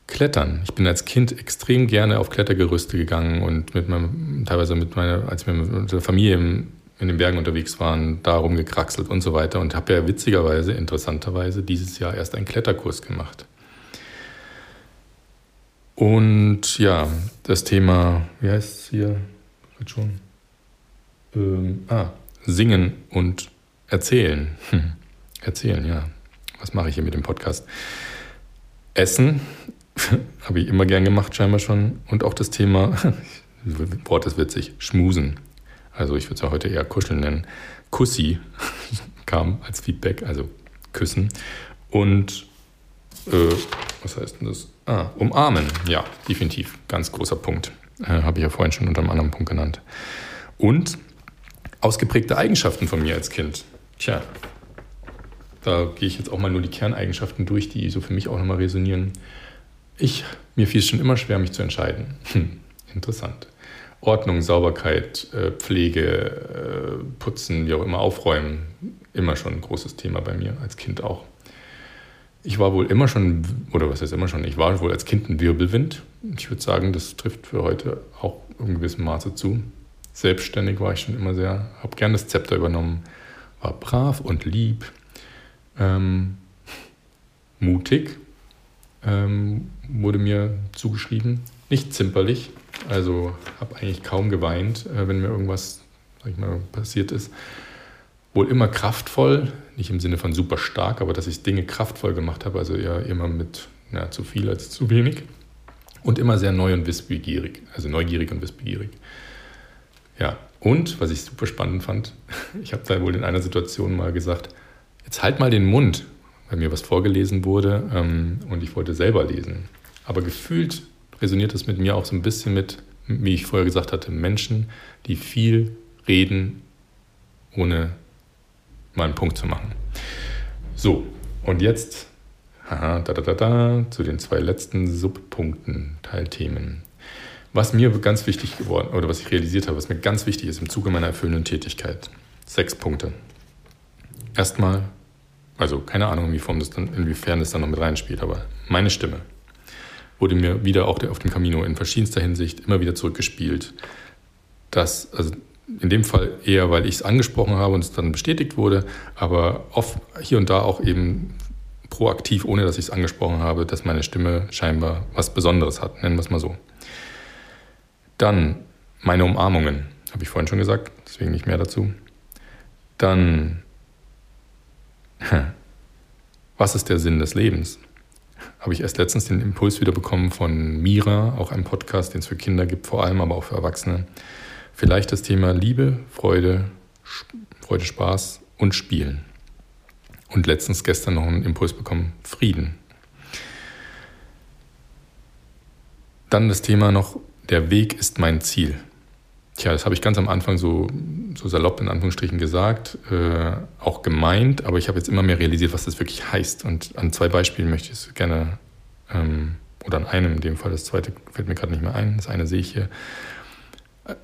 Klettern. Ich bin als Kind extrem gerne auf Klettergerüste gegangen und mit meinem, teilweise mit meiner, als wir mit der Familie in den Bergen unterwegs waren, da rumgekraxelt und so weiter und habe ja witzigerweise, interessanterweise dieses Jahr erst einen Kletterkurs gemacht. Und ja, das Thema, wie heißt es hier? Schon. Ähm, ah, Singen und Erzählen. Hm. Erzählen, ja. Was mache ich hier mit dem Podcast? Essen habe ich immer gern gemacht, scheinbar schon. Und auch das Thema, Wort ist witzig, Schmusen. Also ich würde es ja heute eher Kuscheln nennen. Kussi kam als Feedback, also Küssen. Und äh, was heißt denn das? Ah, umarmen. Ja, definitiv. Ganz großer Punkt. Äh, habe ich ja vorhin schon unter einem anderen Punkt genannt. Und ausgeprägte Eigenschaften von mir als Kind. Tja, da gehe ich jetzt auch mal nur die Kerneigenschaften durch, die so für mich auch nochmal resonieren. Ich, mir fiel es schon immer schwer, mich zu entscheiden. Hm, interessant. Ordnung, Sauberkeit, äh, Pflege, äh, Putzen, wie auch immer, Aufräumen, immer schon ein großes Thema bei mir, als Kind auch. Ich war wohl immer schon, oder was heißt immer schon, ich war wohl als Kind ein Wirbelwind. Ich würde sagen, das trifft für heute auch in gewissem Maße zu. Selbstständig war ich schon immer sehr, habe gern das Zepter übernommen, war brav und lieb, ähm, mutig ähm, wurde mir zugeschrieben, nicht zimperlich, also habe eigentlich kaum geweint, äh, wenn mir irgendwas sag ich mal, passiert ist. Wohl immer kraftvoll, nicht im Sinne von super stark, aber dass ich Dinge kraftvoll gemacht habe, also eher immer mit ja, zu viel als zu wenig. Und immer sehr neu und wissbegierig, also neugierig und wissbegierig. Ja, Und, was ich super spannend fand, ich habe da wohl in einer Situation mal gesagt, jetzt halt mal den Mund, weil mir was vorgelesen wurde ähm, und ich wollte selber lesen. Aber gefühlt resoniert das mit mir auch so ein bisschen mit, wie ich vorher gesagt hatte, Menschen, die viel reden, ohne mal einen Punkt zu machen. So, und jetzt haha, da, da, da, da, zu den zwei letzten Subpunkten, Teilthemen. Was mir ganz wichtig geworden, oder was ich realisiert habe, was mir ganz wichtig ist im Zuge meiner erfüllenden Tätigkeit. Sechs Punkte. Erstmal, also keine Ahnung, inwiefern das dann, inwiefern das dann noch mit reinspielt, aber meine Stimme wurde mir wieder auch auf dem Camino in verschiedenster Hinsicht immer wieder zurückgespielt. Das, also in dem Fall eher, weil ich es angesprochen habe und es dann bestätigt wurde, aber oft hier und da auch eben proaktiv, ohne dass ich es angesprochen habe, dass meine Stimme scheinbar was Besonderes hat, nennen wir es mal so. Dann meine Umarmungen, habe ich vorhin schon gesagt, deswegen nicht mehr dazu. Dann, was ist der Sinn des Lebens? Habe ich erst letztens den Impuls wieder bekommen von Mira, auch einem Podcast, den es für Kinder gibt, vor allem, aber auch für Erwachsene. Vielleicht das Thema Liebe, Freude, Freude, Spaß und Spielen. Und letztens gestern noch einen Impuls bekommen, Frieden. Dann das Thema noch, der Weg ist mein Ziel. Tja, das habe ich ganz am Anfang so, so salopp in Anführungsstrichen gesagt, äh, auch gemeint, aber ich habe jetzt immer mehr realisiert, was das wirklich heißt. Und an zwei Beispielen möchte ich es gerne, ähm, oder an einem in dem Fall, das zweite fällt mir gerade nicht mehr ein, das eine sehe ich hier.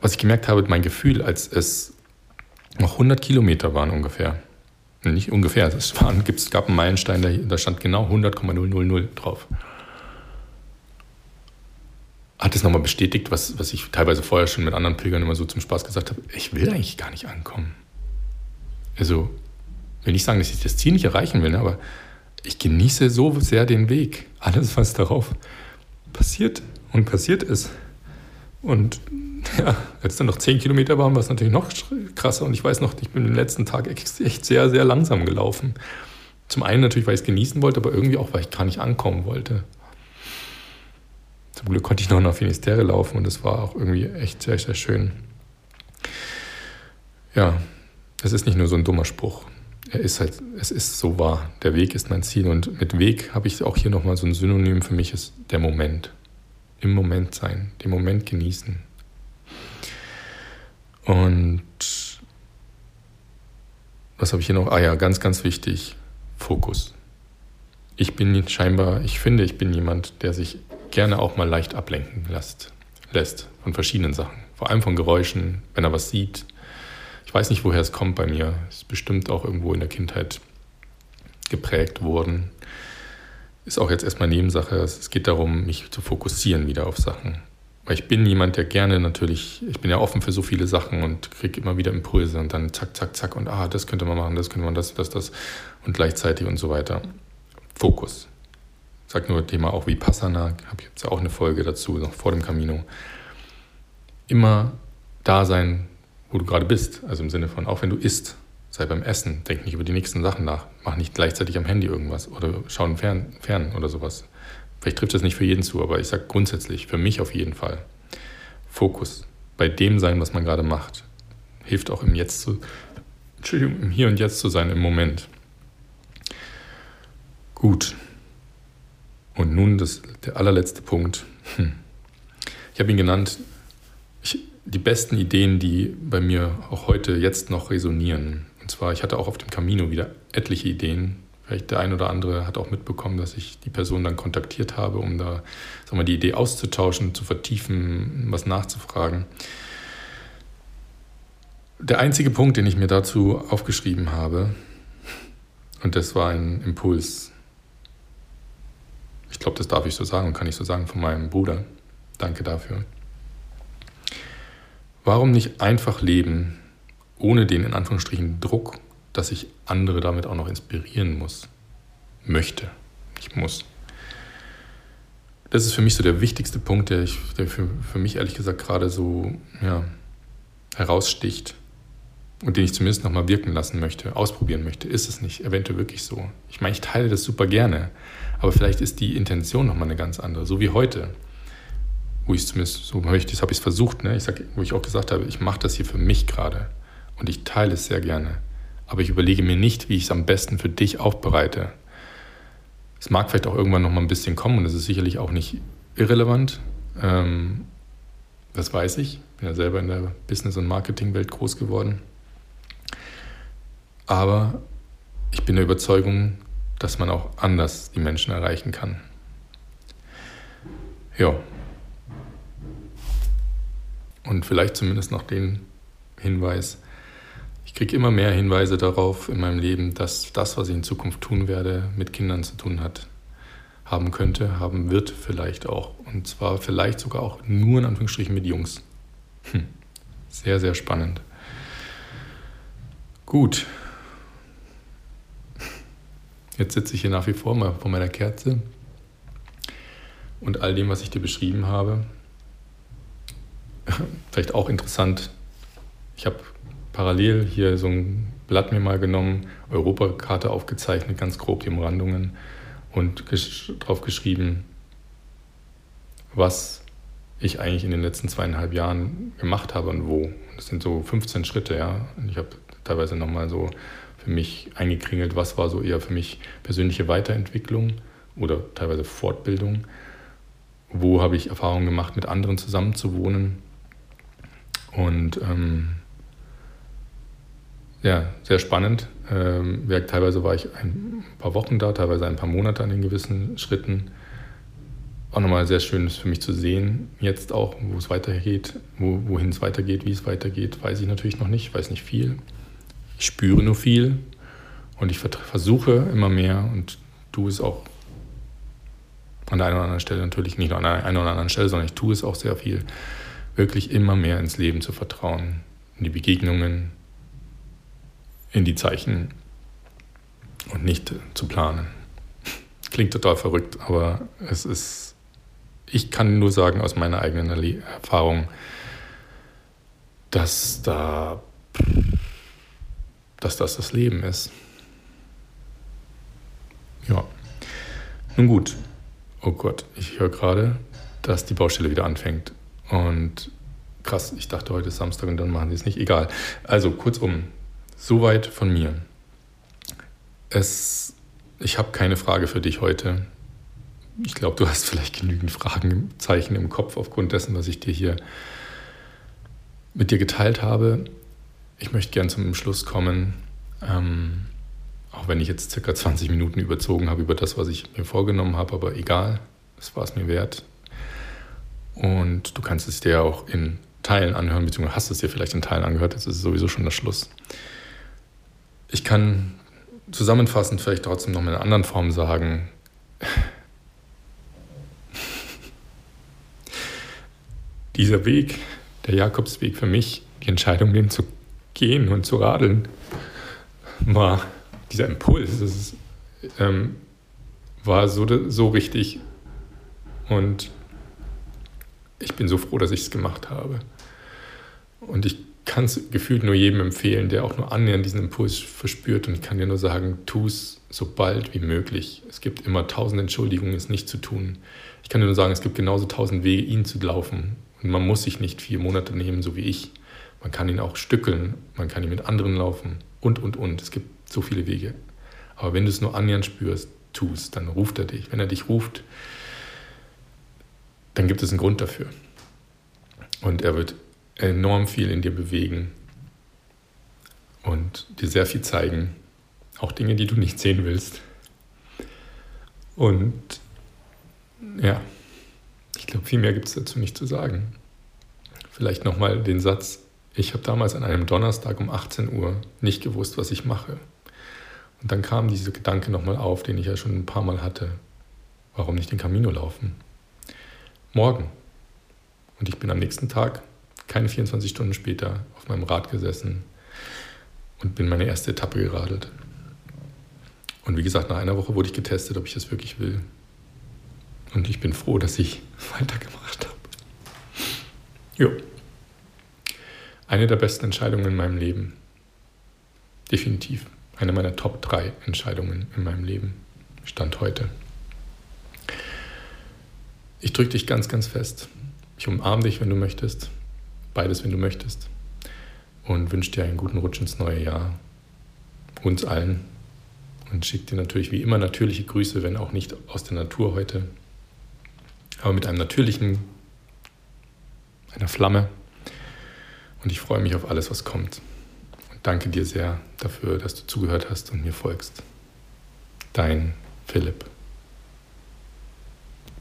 Was ich gemerkt habe, mein Gefühl, als es noch 100 Kilometer waren ungefähr, nicht ungefähr, es, waren, es gab einen Meilenstein, da, da stand genau 100,000 drauf hat es nochmal bestätigt, was, was ich teilweise vorher schon mit anderen Pilgern immer so zum Spaß gesagt habe. Ich will eigentlich gar nicht ankommen. Also, will nicht sagen, dass ich das Ziel nicht erreichen will, aber ich genieße so sehr den Weg. Alles, was darauf passiert und passiert ist. Und ja, als dann noch zehn Kilometer waren, war es natürlich noch krasser. Und ich weiß noch, ich bin den letzten Tag echt sehr, sehr langsam gelaufen. Zum einen natürlich, weil ich es genießen wollte, aber irgendwie auch, weil ich gar nicht ankommen wollte. Zum Glück konnte ich noch nach Finisterre laufen und es war auch irgendwie echt sehr, sehr schön. Ja, es ist nicht nur so ein dummer Spruch. Er ist halt, es ist so wahr. Der Weg ist mein Ziel und mit Weg habe ich auch hier nochmal so ein Synonym für mich ist der Moment. Im Moment sein, den Moment genießen. Und was habe ich hier noch? Ah ja, ganz, ganz wichtig, Fokus. Ich bin scheinbar, ich finde, ich bin jemand, der sich gerne auch mal leicht ablenken lässt, lässt von verschiedenen Sachen. Vor allem von Geräuschen, wenn er was sieht. Ich weiß nicht, woher es kommt bei mir. Es ist bestimmt auch irgendwo in der Kindheit geprägt worden. Ist auch jetzt erstmal Nebensache. Es geht darum, mich zu fokussieren wieder auf Sachen. Weil ich bin jemand, der gerne natürlich, ich bin ja offen für so viele Sachen und kriege immer wieder Impulse und dann zack, zack, zack und ah, das könnte man machen, das könnte man, das, das, das und gleichzeitig und so weiter. Fokus. Ich sage nur Thema auch Vipassana, habe ich jetzt ja auch eine Folge dazu, noch vor dem Camino. Immer da sein, wo du gerade bist. Also im Sinne von, auch wenn du isst, sei beim Essen, denk nicht über die nächsten Sachen nach. Mach nicht gleichzeitig am Handy irgendwas oder schau Fern, Fern oder sowas. Vielleicht trifft das nicht für jeden zu, aber ich sage grundsätzlich, für mich auf jeden Fall. Fokus. Bei dem sein, was man gerade macht. Hilft auch im Jetzt zu, Entschuldigung, im Hier und Jetzt zu sein, im Moment. Gut. Und nun das, der allerletzte Punkt. Hm. Ich habe ihn genannt, ich, die besten Ideen, die bei mir auch heute jetzt noch resonieren. Und zwar, ich hatte auch auf dem Camino wieder etliche Ideen. Vielleicht der ein oder andere hat auch mitbekommen, dass ich die Person dann kontaktiert habe, um da sagen wir, die Idee auszutauschen, zu vertiefen, was nachzufragen. Der einzige Punkt, den ich mir dazu aufgeschrieben habe, und das war ein Impuls, ich glaube, das darf ich so sagen und kann ich so sagen von meinem Bruder. Danke dafür. Warum nicht einfach leben, ohne den in Anführungsstrichen Druck, dass ich andere damit auch noch inspirieren muss? Möchte. Ich muss. Das ist für mich so der wichtigste Punkt, der, ich, der für, für mich ehrlich gesagt gerade so ja, heraussticht und den ich zumindest nochmal wirken lassen möchte, ausprobieren möchte. Ist es nicht eventuell wirklich so? Ich meine, ich teile das super gerne. Aber vielleicht ist die Intention nochmal eine ganz andere, so wie heute. wo ich zumindest, so habe ich es versucht, ne? ich sag, wo ich auch gesagt habe, ich mache das hier für mich gerade und ich teile es sehr gerne. Aber ich überlege mir nicht, wie ich es am besten für dich aufbereite. Es mag vielleicht auch irgendwann noch mal ein bisschen kommen und es ist sicherlich auch nicht irrelevant. Ähm, das weiß ich. Bin ja selber in der Business- und Marketingwelt groß geworden. Aber ich bin der Überzeugung, dass man auch anders die Menschen erreichen kann. Ja. Und vielleicht zumindest noch den Hinweis, ich kriege immer mehr Hinweise darauf in meinem Leben, dass das, was ich in Zukunft tun werde, mit Kindern zu tun hat, haben könnte, haben wird vielleicht auch. Und zwar vielleicht sogar auch nur in Anführungsstrichen mit Jungs. Hm. Sehr, sehr spannend. Gut. Jetzt sitze ich hier nach wie vor mal vor meiner Kerze und all dem, was ich dir beschrieben habe. Vielleicht auch interessant. Ich habe parallel hier so ein Blatt mir mal genommen, Europakarte aufgezeichnet, ganz grob die Umrandungen und gesch drauf geschrieben, was ich eigentlich in den letzten zweieinhalb Jahren gemacht habe und wo. Das sind so 15 Schritte, ja. Und ich habe teilweise nochmal so für mich eingekringelt, was war so eher für mich persönliche Weiterentwicklung oder teilweise Fortbildung. Wo habe ich Erfahrungen gemacht, mit anderen zusammenzuwohnen. Und ähm, ja, sehr spannend. Ähm, teilweise war ich ein paar Wochen da, teilweise ein paar Monate an den gewissen Schritten. Auch nochmal sehr schön ist für mich zu sehen, jetzt auch, wo es weitergeht, wo, wohin es weitergeht, wie es weitergeht, weiß ich natürlich noch nicht, weiß nicht viel. Ich spüre nur viel und ich versuche immer mehr und tue es auch an der einen oder anderen Stelle natürlich, nicht nur an der einen oder anderen Stelle, sondern ich tue es auch sehr viel, wirklich immer mehr ins Leben zu vertrauen, in die Begegnungen, in die Zeichen und nicht zu planen. Klingt total verrückt, aber es ist, ich kann nur sagen aus meiner eigenen Erfahrung, dass da, dass das das Leben ist. Ja. Nun gut. Oh Gott, ich höre gerade, dass die Baustelle wieder anfängt. Und krass, ich dachte, heute ist Samstag und dann machen sie es nicht. Egal. Also kurzum, Soweit von mir. Es, ich habe keine Frage für dich heute. Ich glaube, du hast vielleicht genügend Fragenzeichen im Kopf aufgrund dessen, was ich dir hier mit dir geteilt habe. Ich möchte gern zum Schluss kommen, ähm, auch wenn ich jetzt circa 20 Minuten überzogen habe über das, was ich mir vorgenommen habe, aber egal, es war es mir wert. Und du kannst es dir auch in Teilen anhören, beziehungsweise hast es dir vielleicht in Teilen angehört, jetzt ist es sowieso schon der Schluss. Ich kann zusammenfassend vielleicht trotzdem noch in einer anderen Form sagen, dieser Weg, der Jakobsweg für mich, die Entscheidung, den zu gehen und zu radeln, war dieser Impuls, ist, ähm, war so, so richtig. Und ich bin so froh, dass ich es gemacht habe. Und ich kann es gefühlt nur jedem empfehlen, der auch nur annähernd diesen Impuls verspürt. Und ich kann dir nur sagen, tu es so bald wie möglich. Es gibt immer tausend Entschuldigungen, es nicht zu tun. Ich kann dir nur sagen, es gibt genauso tausend Wege, ihn zu laufen. Und man muss sich nicht vier Monate nehmen, so wie ich. Man kann ihn auch stückeln, man kann ihn mit anderen laufen und, und, und. Es gibt so viele Wege. Aber wenn du es nur annähernd spürst, tu es, dann ruft er dich. Wenn er dich ruft, dann gibt es einen Grund dafür. Und er wird enorm viel in dir bewegen und dir sehr viel zeigen. Auch Dinge, die du nicht sehen willst. Und ja, ich glaube, viel mehr gibt es dazu nicht zu sagen. Vielleicht nochmal den Satz, ich habe damals an einem Donnerstag um 18 Uhr nicht gewusst, was ich mache. Und dann kam dieser Gedanke nochmal auf, den ich ja schon ein paar Mal hatte. Warum nicht den Camino laufen? Morgen. Und ich bin am nächsten Tag keine 24 Stunden später auf meinem Rad gesessen und bin meine erste Etappe geradelt. Und wie gesagt, nach einer Woche wurde ich getestet, ob ich das wirklich will. Und ich bin froh, dass ich weitergemacht habe. Jo. Eine der besten Entscheidungen in meinem Leben. Definitiv. Eine meiner Top 3 Entscheidungen in meinem Leben. Stand heute. Ich drücke dich ganz, ganz fest. Ich umarme dich, wenn du möchtest. Beides, wenn du möchtest. Und wünsche dir einen guten Rutsch ins neue Jahr. Uns allen. Und schicke dir natürlich wie immer natürliche Grüße, wenn auch nicht aus der Natur heute. Aber mit einem natürlichen, einer Flamme. Und ich freue mich auf alles, was kommt. Und danke dir sehr dafür, dass du zugehört hast und mir folgst. Dein Philipp.